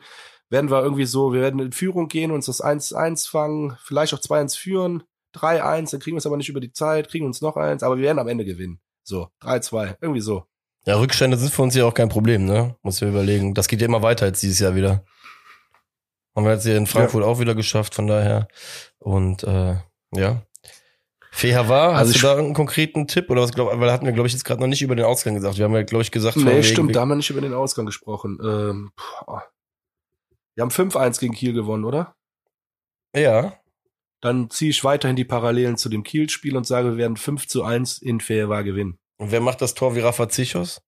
werden wir irgendwie so, wir werden in Führung gehen, uns das 1-1 fangen, vielleicht auch 2-1 führen, 3-1, dann kriegen wir es aber nicht über die Zeit, kriegen uns noch eins, aber wir werden am Ende gewinnen. So, 3-2, irgendwie so. Ja, Rückstände sind für uns ja auch kein Problem, ne? Muss ich überlegen. Das geht ja immer weiter als dieses Jahr wieder. Haben wir jetzt hier in Frankfurt auch wieder geschafft, von daher. Und äh, ja. Feher war, Also hast ich- du da irgendeinen konkreten Tipp? Oder was glaub, weil da hatten wir, glaube ich, jetzt gerade noch nicht über den Ausgang gesagt. Wir haben ja, glaube ich, gesagt, Nee, wegen- stimmt, da haben wir nicht über den Ausgang gesprochen. Ähm, boah. wir haben 5-1 gegen Kiel gewonnen, oder? Ja. Dann ziehe ich weiterhin die Parallelen zu dem Kiel-Spiel und sage, wir werden 5 zu 1 in Favor gewinnen. Und wer macht das Tor wie Rafa Zichos?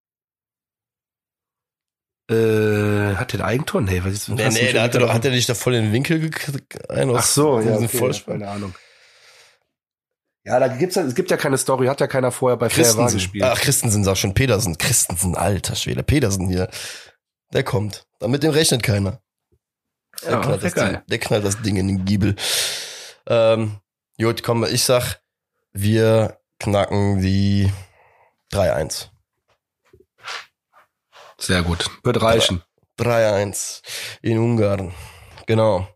Äh, hat der Eigentor? Nee, was ist Nee, nee, nicht da hat er, doch, hat er dich da voll in den Winkel gekriegt. Ach so, ja, okay, Vollspann. keine Ahnung. Ja, da gibt's ja, es gibt ja keine Story, hat ja keiner vorher bei Christensen. gespielt. Ach, Christensen sag schon. Petersen. Christensen, alter Schwede. Petersen hier. Der kommt. Damit dem rechnet keiner. Der, ja, knallt das Ding, der knallt das Ding in den Giebel. Ähm, gut, komm, ich sag, wir knacken die 3-1. Sehr gut. Wird reichen. 3-1 in Ungarn. Genau.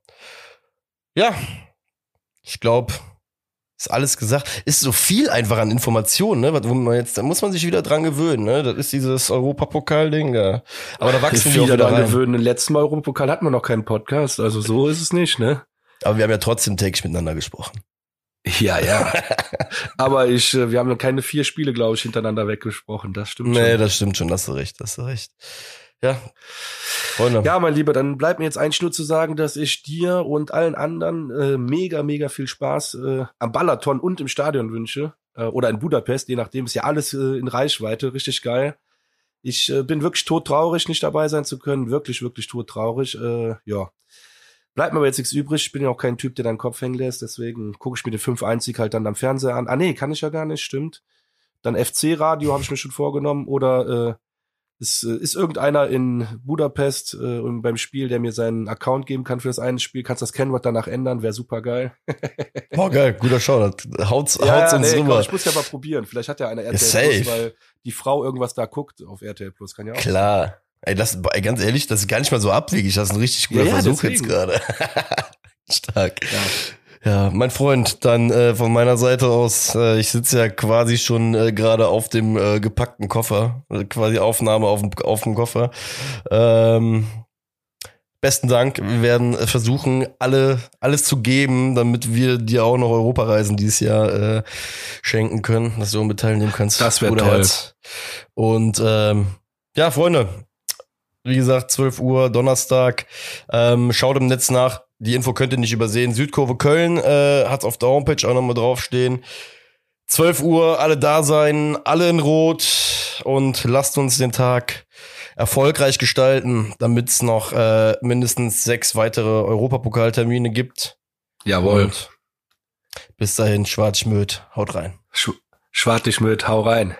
Ja, ich glaube, ist alles gesagt. Ist so viel einfach an Informationen, ne? Wo man jetzt, da muss man sich wieder dran gewöhnen, ne? Das ist dieses Europapokal-Ding da. Aber da wachsen wir wieder daran rein. gewöhnen. Im letzten Mal Europapokal hatten wir noch keinen Podcast, also so ist es nicht, ne? Aber wir haben ja trotzdem täglich miteinander gesprochen. Ja, ja. Aber ich, äh, wir haben noch keine vier Spiele, glaube ich, hintereinander weggesprochen. Das stimmt Nee, schon. das stimmt schon, hast du recht, hast du recht. Ja. Freunde. Ja, mein Lieber, dann bleibt mir jetzt eigentlich nur zu sagen, dass ich dir und allen anderen äh, mega, mega viel Spaß äh, am Balaton und im Stadion wünsche. Äh, oder in Budapest, je nachdem, ist ja alles äh, in Reichweite, richtig geil. Ich äh, bin wirklich todtraurig, nicht dabei sein zu können. Wirklich, wirklich todtraurig. Äh, ja. Bleibt mir aber jetzt nichts übrig. Ich bin ja auch kein Typ, der deinen Kopf hängen lässt. Deswegen gucke ich mir den 5-1-Sieg halt dann am Fernseher an. Ah, nee, kann ich ja gar nicht, stimmt. Dann FC-Radio habe ich mir schon vorgenommen. Oder äh, es äh, ist irgendeiner in Budapest äh, und beim Spiel, der mir seinen Account geben kann für das eine Spiel. Kannst das Kennwort danach ändern, wäre super geil. Boah, geil, guter Shoutout. Haut's, haut's uns komm, rüber. ich muss ja mal probieren. Vielleicht hat ja einer RTL. Plus, weil die Frau irgendwas da guckt auf RTL Plus. Kann ja auch. Klar. Ey, das, ey, ganz ehrlich, das ist gar nicht mal so abwegig. Das ist ein richtig guter Ja, Versuch deswegen. jetzt gerade. Stark. Ja. Ja, mein Freund, dann äh, von meiner Seite aus, äh, ich sitze ja quasi schon äh, gerade auf dem äh, gepackten Koffer, äh, quasi Aufnahme auf dem, auf dem Koffer. Ähm, besten Dank. Wir werden äh, versuchen, alle alles zu geben, damit wir dir auch noch Europareisen dieses Jahr äh, schenken können, dass du mit teilnehmen kannst. Das wär Bruder toll. Herz. Und ähm, ja, Freunde, wie gesagt, 12 Uhr, Donnerstag. Ähm, schaut im Netz nach. Die Info könnt ihr nicht übersehen. Südkurve Köln äh, hat auf der Homepage auch nochmal draufstehen. 12 Uhr, alle da sein, alle in Rot und lasst uns den Tag erfolgreich gestalten, damit es noch äh, mindestens sechs weitere Europapokaltermine gibt. Jawohl. Und bis dahin, Schwarzschmöd, haut rein. Sch Schwartig mit, hau rein.